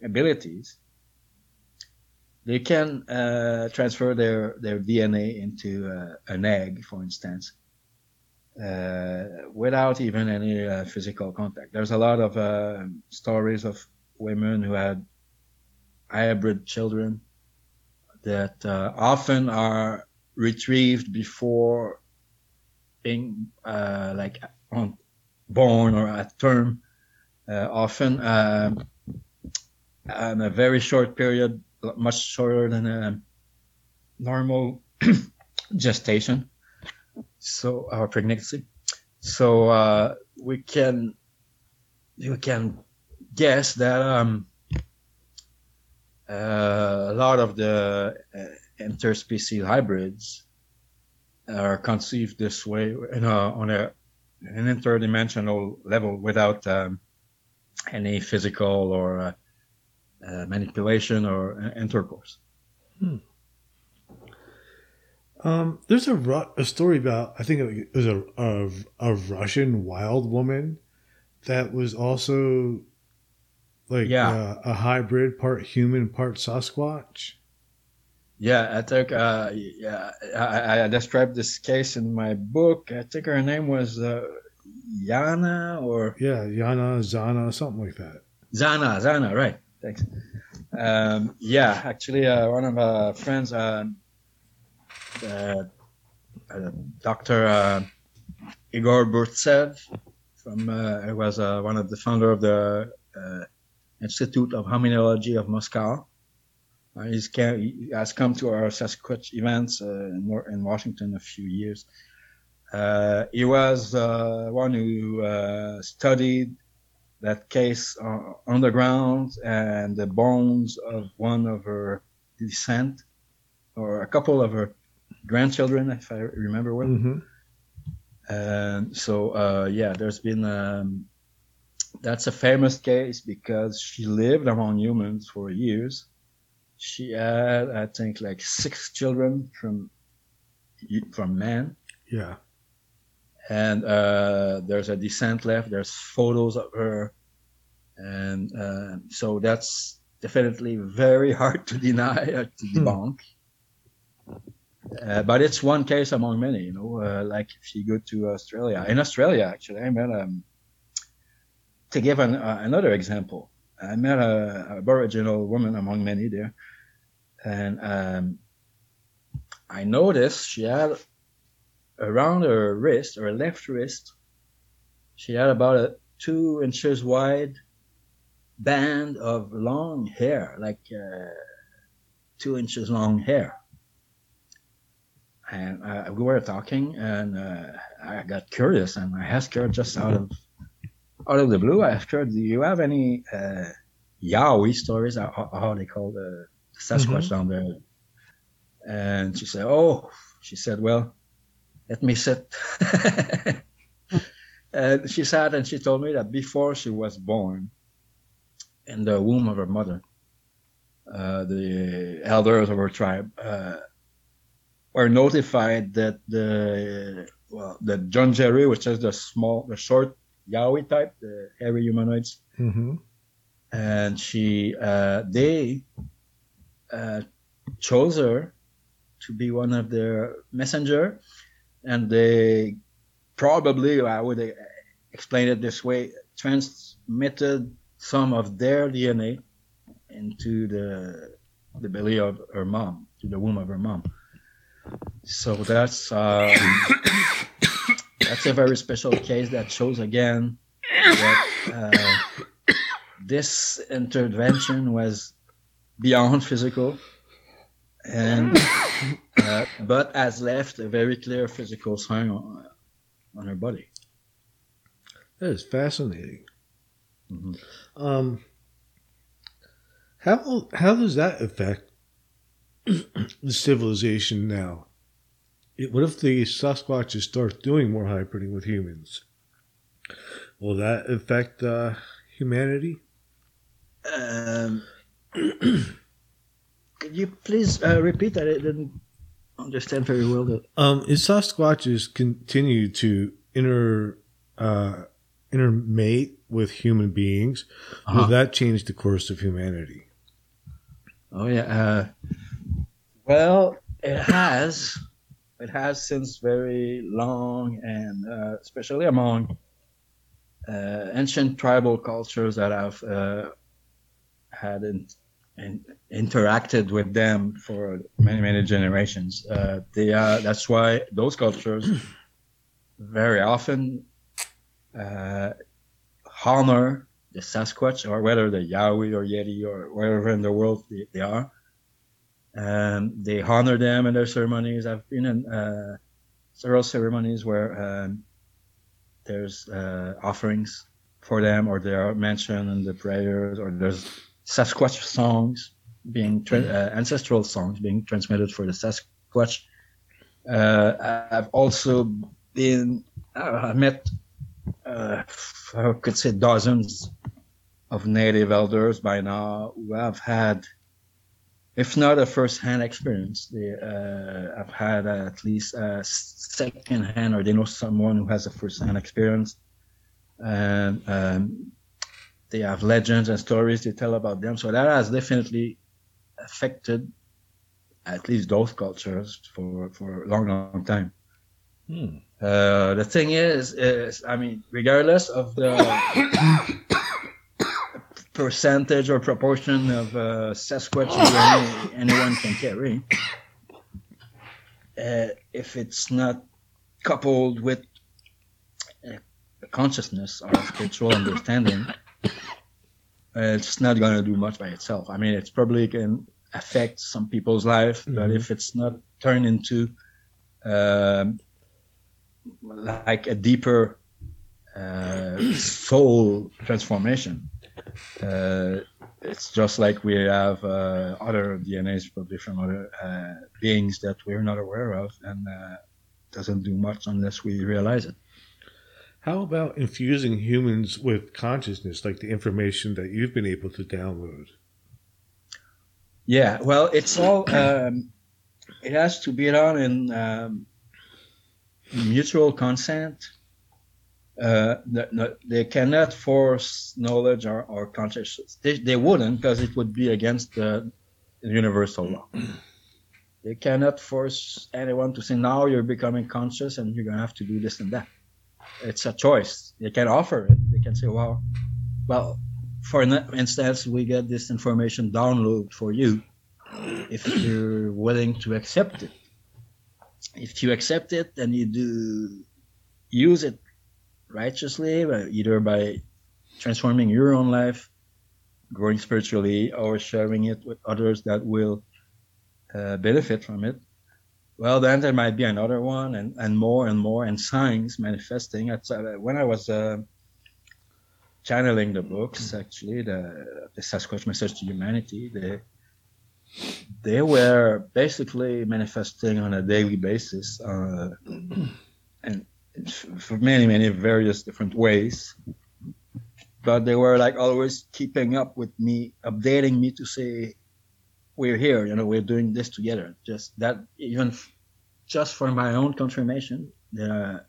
abilities, they can uh, transfer their, their DNA into uh, an egg, for instance, without even any uh, physical contact. There's a lot of uh, stories of women who had hybrid children that uh, often are retrieved before being like on, born or at term. often um, in a very short period much shorter than a normal gestation. So our pregnancy. So uh, we can we can guess that um, uh, a lot of the uh, interspecies hybrids are conceived this way a, on a an interdimensional level without um, any physical or uh, uh, manipulation or uh, intercourse. Hmm. Um, there's a a story about I think it was a, a, a Russian wild woman that was also like Yeah. uh, a hybrid, part human, part Sasquatch. Yeah, I think uh, yeah, I, I described this case in my book. I think her name was uh, Yana or Yeah, Yana, Zana, something like that. Zana. Zana, right? Thanks. Um, yeah, actually, uh, one of our friends, uh, uh, uh, Dr. Uh, Igor Burtsev, from uh, he was uh, one of the founder of the uh, Institute of Hominology of Moscow. Uh, he's ca- he has come to our Sasquatch events uh, in, in Washington a few years. Uh, he was uh, one who uh, studied that case uh, on the ground and the bones of one of her descent or a couple of her grandchildren, if I remember well. hmm And so, uh, yeah, there's been um, that's a famous case because she lived among humans for years. She had, I think, like six children from from men, Yeah. and uh, there's a descent left. There's photos of her, and uh, so that's definitely very hard to deny or to debunk. Uh, but it's one case among many, you know. Uh, like if you go to Australia, in Australia, actually, I met um, to give an, uh, another example. I met a, Aboriginal woman among many there, and um, I noticed she had around her wrist, her left wrist, she had about a two inches wide band of long hair, like uh, two inches long hair. And uh, we were talking, and uh, I got curious, and I asked her just out of out of the blue. I asked her, "Do you have any uh, Yowie stories? How, how they call the Sasquatch down there?" And she said, "Oh," she said, "Well, let me sit." and she sat and she told me that before she was born, in the womb of her mother, uh, the elders of her tribe uh, were notified that the well, the Junjudee, which is the small, the short Yowie type, the hairy humanoids, hmm and she, uh, they uh, chose her to be one of their messenger, and they probably, I would uh, explain it this way, transmitted some of their DNA into the the belly of her mom, to the womb of her mom. So that's uh, that's a very special case that shows again that uh, this intervention was beyond physical, and uh, but has left a very clear physical sign on, on her body. That is fascinating. Mhm. Um, how how does that affect civilization now? It- What if the Sasquatches start doing more hybriding with humans? Will that affect uh, humanity? Um, could you please uh, repeat that? I didn't understand very well. The, Um, if Sasquatches continue to inter uh, intermate with human beings, will Uh-huh. that change the course of humanity? Oh yeah. Uh, well, it has. It has since very long, and uh, especially among uh, ancient tribal cultures that have uh, had in, in, interacted with them for many many generations. Uh, they are. That's why those cultures very often uh, honor the Sasquatch, or whether the Yowie or Yeti or wherever in the world they, they are. Um, they honor them in their ceremonies. I've been in uh, several ceremonies where um, there's uh, offerings for them, or they are mentioned in the prayers, or there's Sasquatch songs being tra- uh, ancestral songs being transmitted for the Sasquatch. Uh, I've also been uh, I met uh, I could say dozens of native elders by now who have had, if not a first-hand experience, they uh, have had at least a second-hand, or they know someone who has a first-hand experience, and um, they have legends and stories they tell about them. So that has definitely affected at least those cultures for, for a long, long time. Hmm. Uh, the thing is, is, I mean, regardless of the percentage or proportion of uh, Sasquatch any, anyone can carry, uh, if it's not coupled with a consciousness or spiritual understanding, it's not going to do much by itself. I mean, it's probably can affect some people's life, mm-hmm. but if it's not turned into um, like a deeper uh, soul transformation, uh, it's just like we have uh, other DNAs probably from other uh, beings that we're not aware of, and uh, doesn't do much unless we realize it. How about infusing humans with consciousness, like the information that you've been able to download? Yeah, well, it's all, um, it has to be done in um, mutual consent. Uh, they cannot force knowledge or, or consciousness. They, they wouldn't because it would be against the universal law. They cannot force anyone to say, now you're becoming conscious and you're going to have to do this and that it's a choice. They can offer it. They can say, well, well, for instance, we get this information download for you if you're willing to accept it. If you accept it and you do use it righteously, either by transforming your own life, growing spiritually, or sharing it with others that will uh, benefit from it, well, then there might be another one, and, and more and more, and signs manifesting. Uh, when I was uh, channeling the books, actually, the, the Sasquatch Message to Humanity, they, they were basically manifesting on a daily basis, uh, for many, many various different ways. But they were like always keeping up with me, updating me to say, we're here, you know, we're doing this together. Just that, even just for my own confirmation that,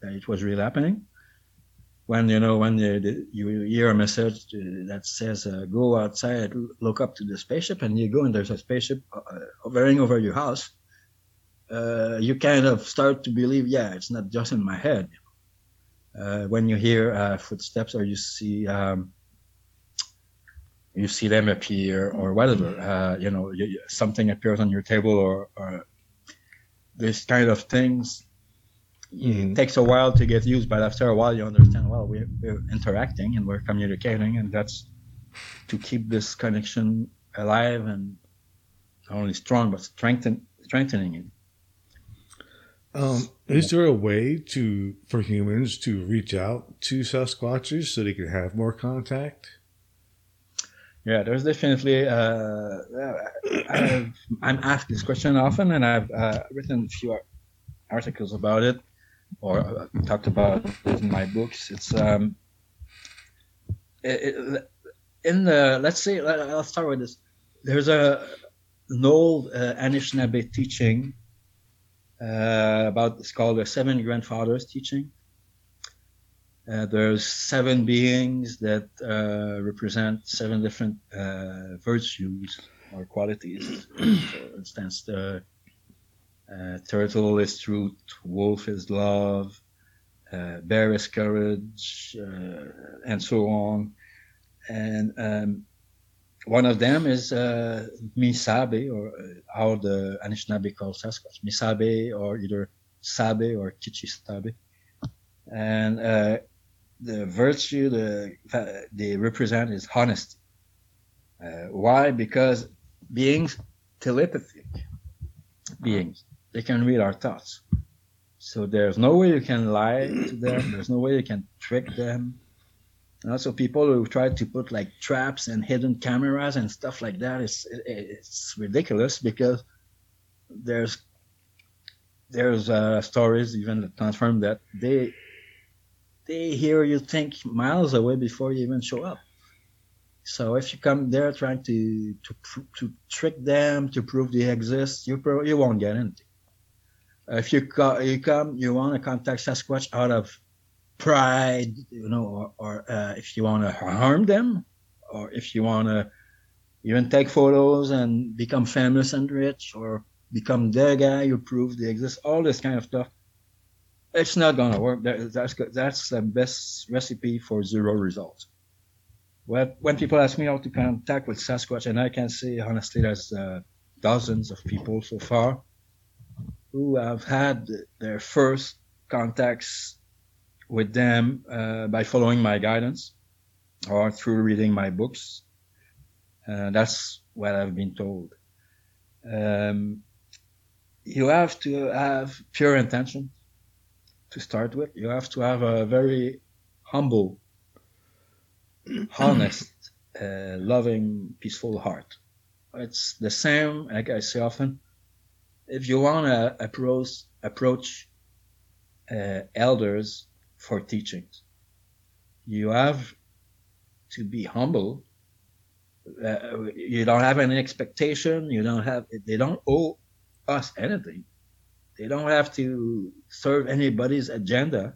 that it was really happening. When you know when the, the, you hear a message that says uh, "Go outside, look up to the spaceship," and you go and there's a spaceship uh, hovering over your house, uh, you kind of start to believe, yeah, it's not just in my head. Uh, when you hear uh, footsteps or you see um, you see them appear or whatever. Uh, you know, you, something appears on your table or, or this kind of things. Mm-hmm. It takes a while to get used, but after a while, you understand. Well, we're, we're interacting and we're communicating, and that's to keep this connection alive and not only strong but strengthen strengthening it. Um, is there a way to for humans to reach out to Sasquatches so they can have more contact? Yeah, there's definitely. Uh, i am asked this question often, and I've uh, written a few articles about it, or uh, talked about it in my books. It's um, it, it, in the let's say I'll start with this. There's a an old uh, Anishinaabe teaching uh, about it's called the Seven Grandfathers teaching, uh, there's seven beings that uh, represent seven different uh, virtues or qualities. For instance, the uh, turtle is truth, wolf is love, uh, bear is courage, and so on. And um, one of them is uh, Misabe, or uh, how the Anishinaabe call Sasquatch, Misabe, or either Sabe or Kichisabe. And uh, the virtue the, they represent is honesty. Uh, why? Because beings telepathic beings, they can read our thoughts. So there's no way you can lie to them. There's no way you can trick them. And also people who try to put like traps and hidden cameras and stuff like that, it's, it's ridiculous because there's there's uh, stories even that confirm that they they hear you think miles away before you even show up. So if you come there trying to to to trick them to prove they exist, you pro- you won't get anything. If you co- you come, you want to contact Sasquatch out of pride, you know, or, or uh, if you want to harm them, or if you want to even take photos and become famous and rich, or become the guy who proves they exist, all this kind of stuff. It's not gonna work. That's that's the best recipe for zero results. When when people ask me how to contact with Sasquatch, and I can say honestly, there's uh, dozens of people so far who have had their first contacts with them uh, by following my guidance or through reading my books. Uh, that's what I've been told. Um, you have to have pure intention to start with. You have to have a very humble, honest, uh, loving, peaceful heart. It's the same, like I say often. If you want to approach approach uh, elders for teachings, you have to be humble. Uh, you don't have any expectation. You don't have. They don't owe us anything. They don't have to serve anybody's agenda,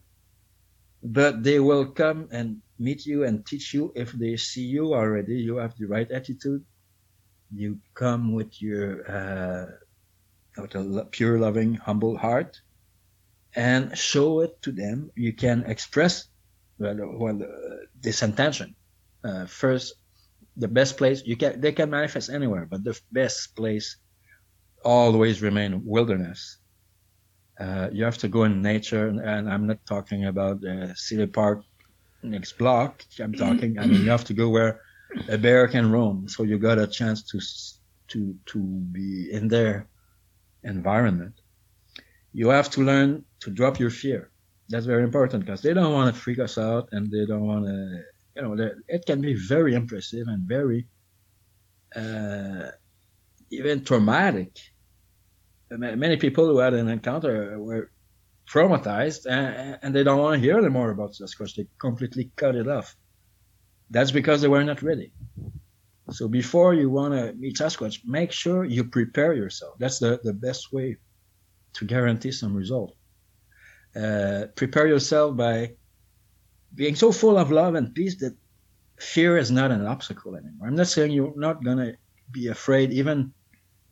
but they will come and meet you and teach you if they see you already. You have the right attitude. You come with your uh, with a pure, loving, humble heart, and show it to them. You can express well, well uh, this intention. Uh, first, the best place you can they can manifest anywhere, but the best place always remain wilderness. Uh, you have to go in nature, and I'm not talking about the city park next block. I'm talking. I mean, you have to go where a bear can roam, so you got a chance to to to be in their environment. You have to learn to drop your fear. That's very important because they don't want to freak us out, and they don't want to. You know, it can be very impressive and very uh, even traumatic many people who had an encounter were traumatized and, and they don't want to hear anymore about Sasquatch. They completely cut it off. That's because they were not ready. So before you want to meet Sasquatch, make sure you prepare yourself. That's the, the best way to guarantee some result. Uh, prepare yourself by being so full of love and peace that fear is not an obstacle anymore. I'm not saying you're not to be afraid, even,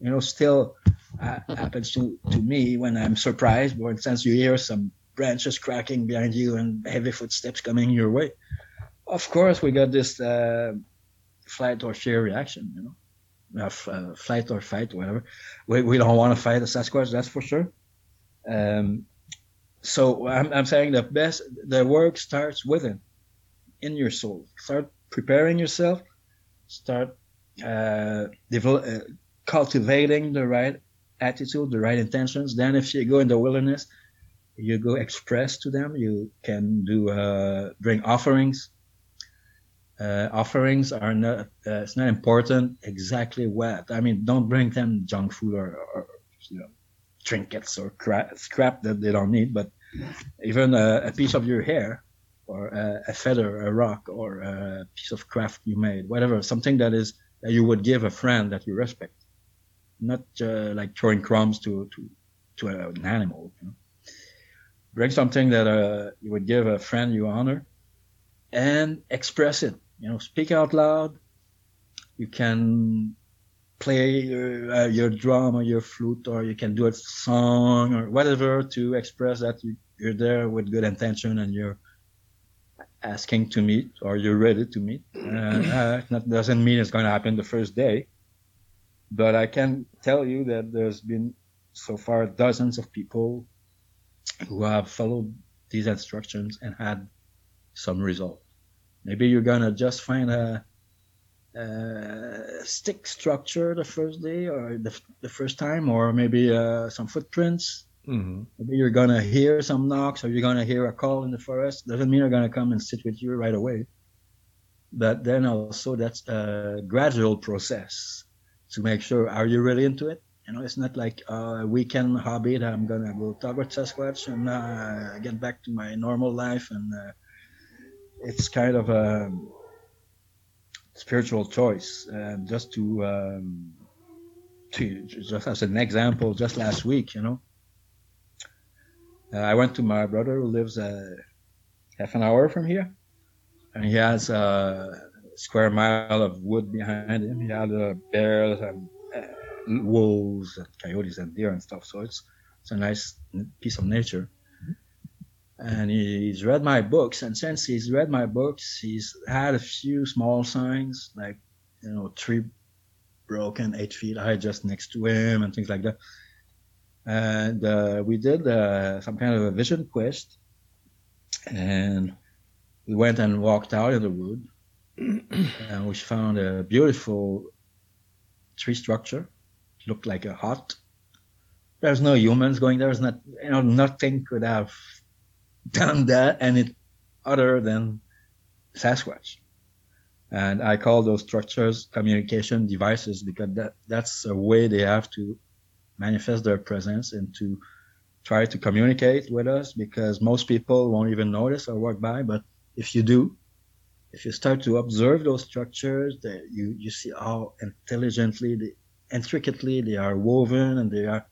you know, still uh, happens to, to me when I'm surprised. For instance, you hear some branches cracking behind you and heavy footsteps coming your way. Of course, we got this uh, flight or fear reaction, you know, uh, uh, flight or fight, whatever. We, we don't want to fight a Sasquatch, that's for sure. Um, so I'm, I'm saying the best, the work starts within, in your soul. Start preparing yourself, start uh, develop, uh, cultivating the right attitude, the right intentions. Then if you go in the wilderness, you go express to them. You can do uh, bring offerings. Uh, offerings are not. Uh, it's not important exactly what. I mean, don't bring them junk food or, or you know, trinkets or crap, scrap that they don't need. But even a, a piece of your hair, or a, a, feather, a rock, or a piece of craft you made, whatever, something that is that you would give a friend that you respect not uh, like throwing crumbs to to to an animal. You know? Bring something that uh, you would give a friend you honor, and express it. You know, speak out loud. You can play your, uh, your drum or your flute, or you can do a song or whatever to express that you, you're there with good intention and you're asking to meet or you're ready to meet. Uh, uh, that doesn't mean it's going to happen the first day. But I can tell you that there's been so far dozens of people who have followed these instructions and had some result. Maybe you're gonna just find a, a stick structure the first day or the, the first time, or maybe uh, some footprints. Mm-hmm. Maybe you're gonna hear some knocks, or you're gonna hear a call in the forest. Doesn't mean they're gonna come and sit with you right away. But then also that's a gradual process to make sure are you really into it you know it's not like a weekend hobby that i'm gonna go talk with sasquatch and uh, get back to my normal life and uh, it's kind of a spiritual choice and just to um, to just as an example just last week you know uh, i went to my brother who lives uh, half an hour from here, and he has a square mile of wood behind him. He had uh, bears and uh, wolves and coyotes and deer and stuff. So it's it's a nice piece of nature. And he's read my books, and since he's read my books, he's had a few small signs like you know tree broken eight feet high just next to him and things like that. And uh, we did uh, some kind of a vision quest, and we went and walked out in the wood, and we found a beautiful tree structure. It looked like a hut. There's no humans going there. There's not, you know, nothing could have done that and it other than Sasquatch. And I call those structures communication devices because that, that's a way they have to manifest their presence and to try to communicate with us because most people won't even notice or walk by. But if you do, if you start to observe those structures, that you, you see how intelligently, they, intricately they are woven and they are,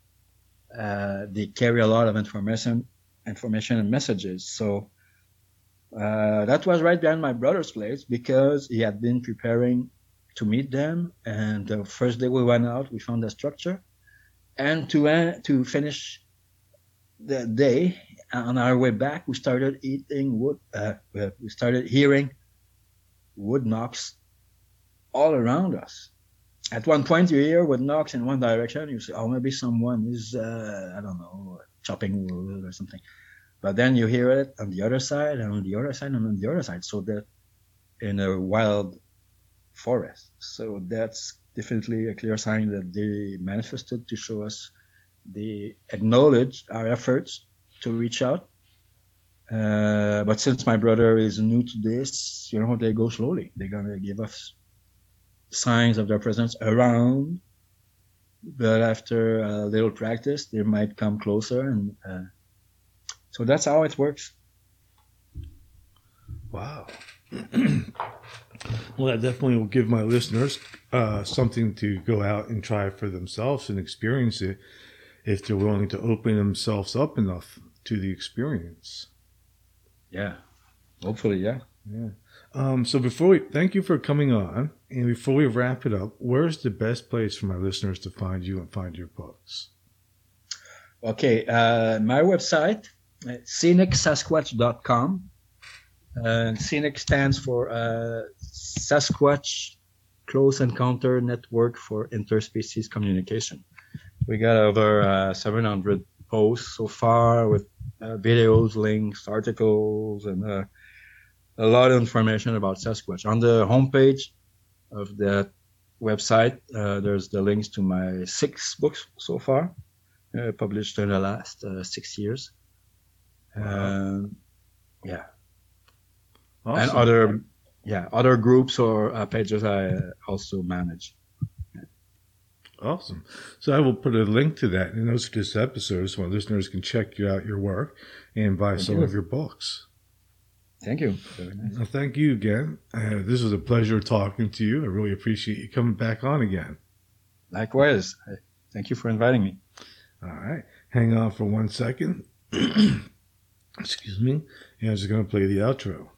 uh, they carry a lot of information, information and messages. So, uh, that was right behind my brother's place because he had been preparing to meet them. And the first day we went out, we found the structure. And to, uh, to finish the day, on our way back, we started eating wood, uh, we started hearing wood knocks all around us. At one point, you hear wood knocks in one direction. You say, "Oh, maybe someone is, uh, I don't know, chopping or something." But then you hear it on the other side, and on the other side, and on the other side. So that in a wild forest. So that's definitely a clear sign that they manifested to show us they acknowledge our efforts to reach out uh, but since my brother is new to this, you know, they go slowly. They're gonna give us signs of their presence around, but after a little practice, they might come closer, and uh, so that's how it works. Wow. well, that definitely will give my listeners uh, something to go out and try for themselves and experience it if they're willing to open themselves up enough to the experience. Yeah. Hopefully, yeah. Yeah. Um, so before we thank you for coming on, and before we wrap it up, where's the best place for my listeners to find you and find your books? Okay, uh, my website, uh, scenicsasquatch.com. Uh, Scenic stands for uh, Sasquatch Close Encounter Network for Interspecies Communication. We got over uh, 700 posts so far with uh, videos, links, articles, and uh, a lot of information about Sasquatch. On the homepage of that website, uh, there's the links to my six books so far, uh, published in the last uh, six years. Um, yeah. Awesome. And other, yeah, other groups or uh, pages I also manage. Awesome. So I will put a link to that in those this episode so listeners can check out your work and buy thank some you. of your books. Thank you. Nice. Well, thank you again. Uh, this was a pleasure talking to you. I really appreciate you coming back on again. Likewise. Thank you for inviting me. All right. Hang on for one second. Excuse me. And I'm just going to play the outro.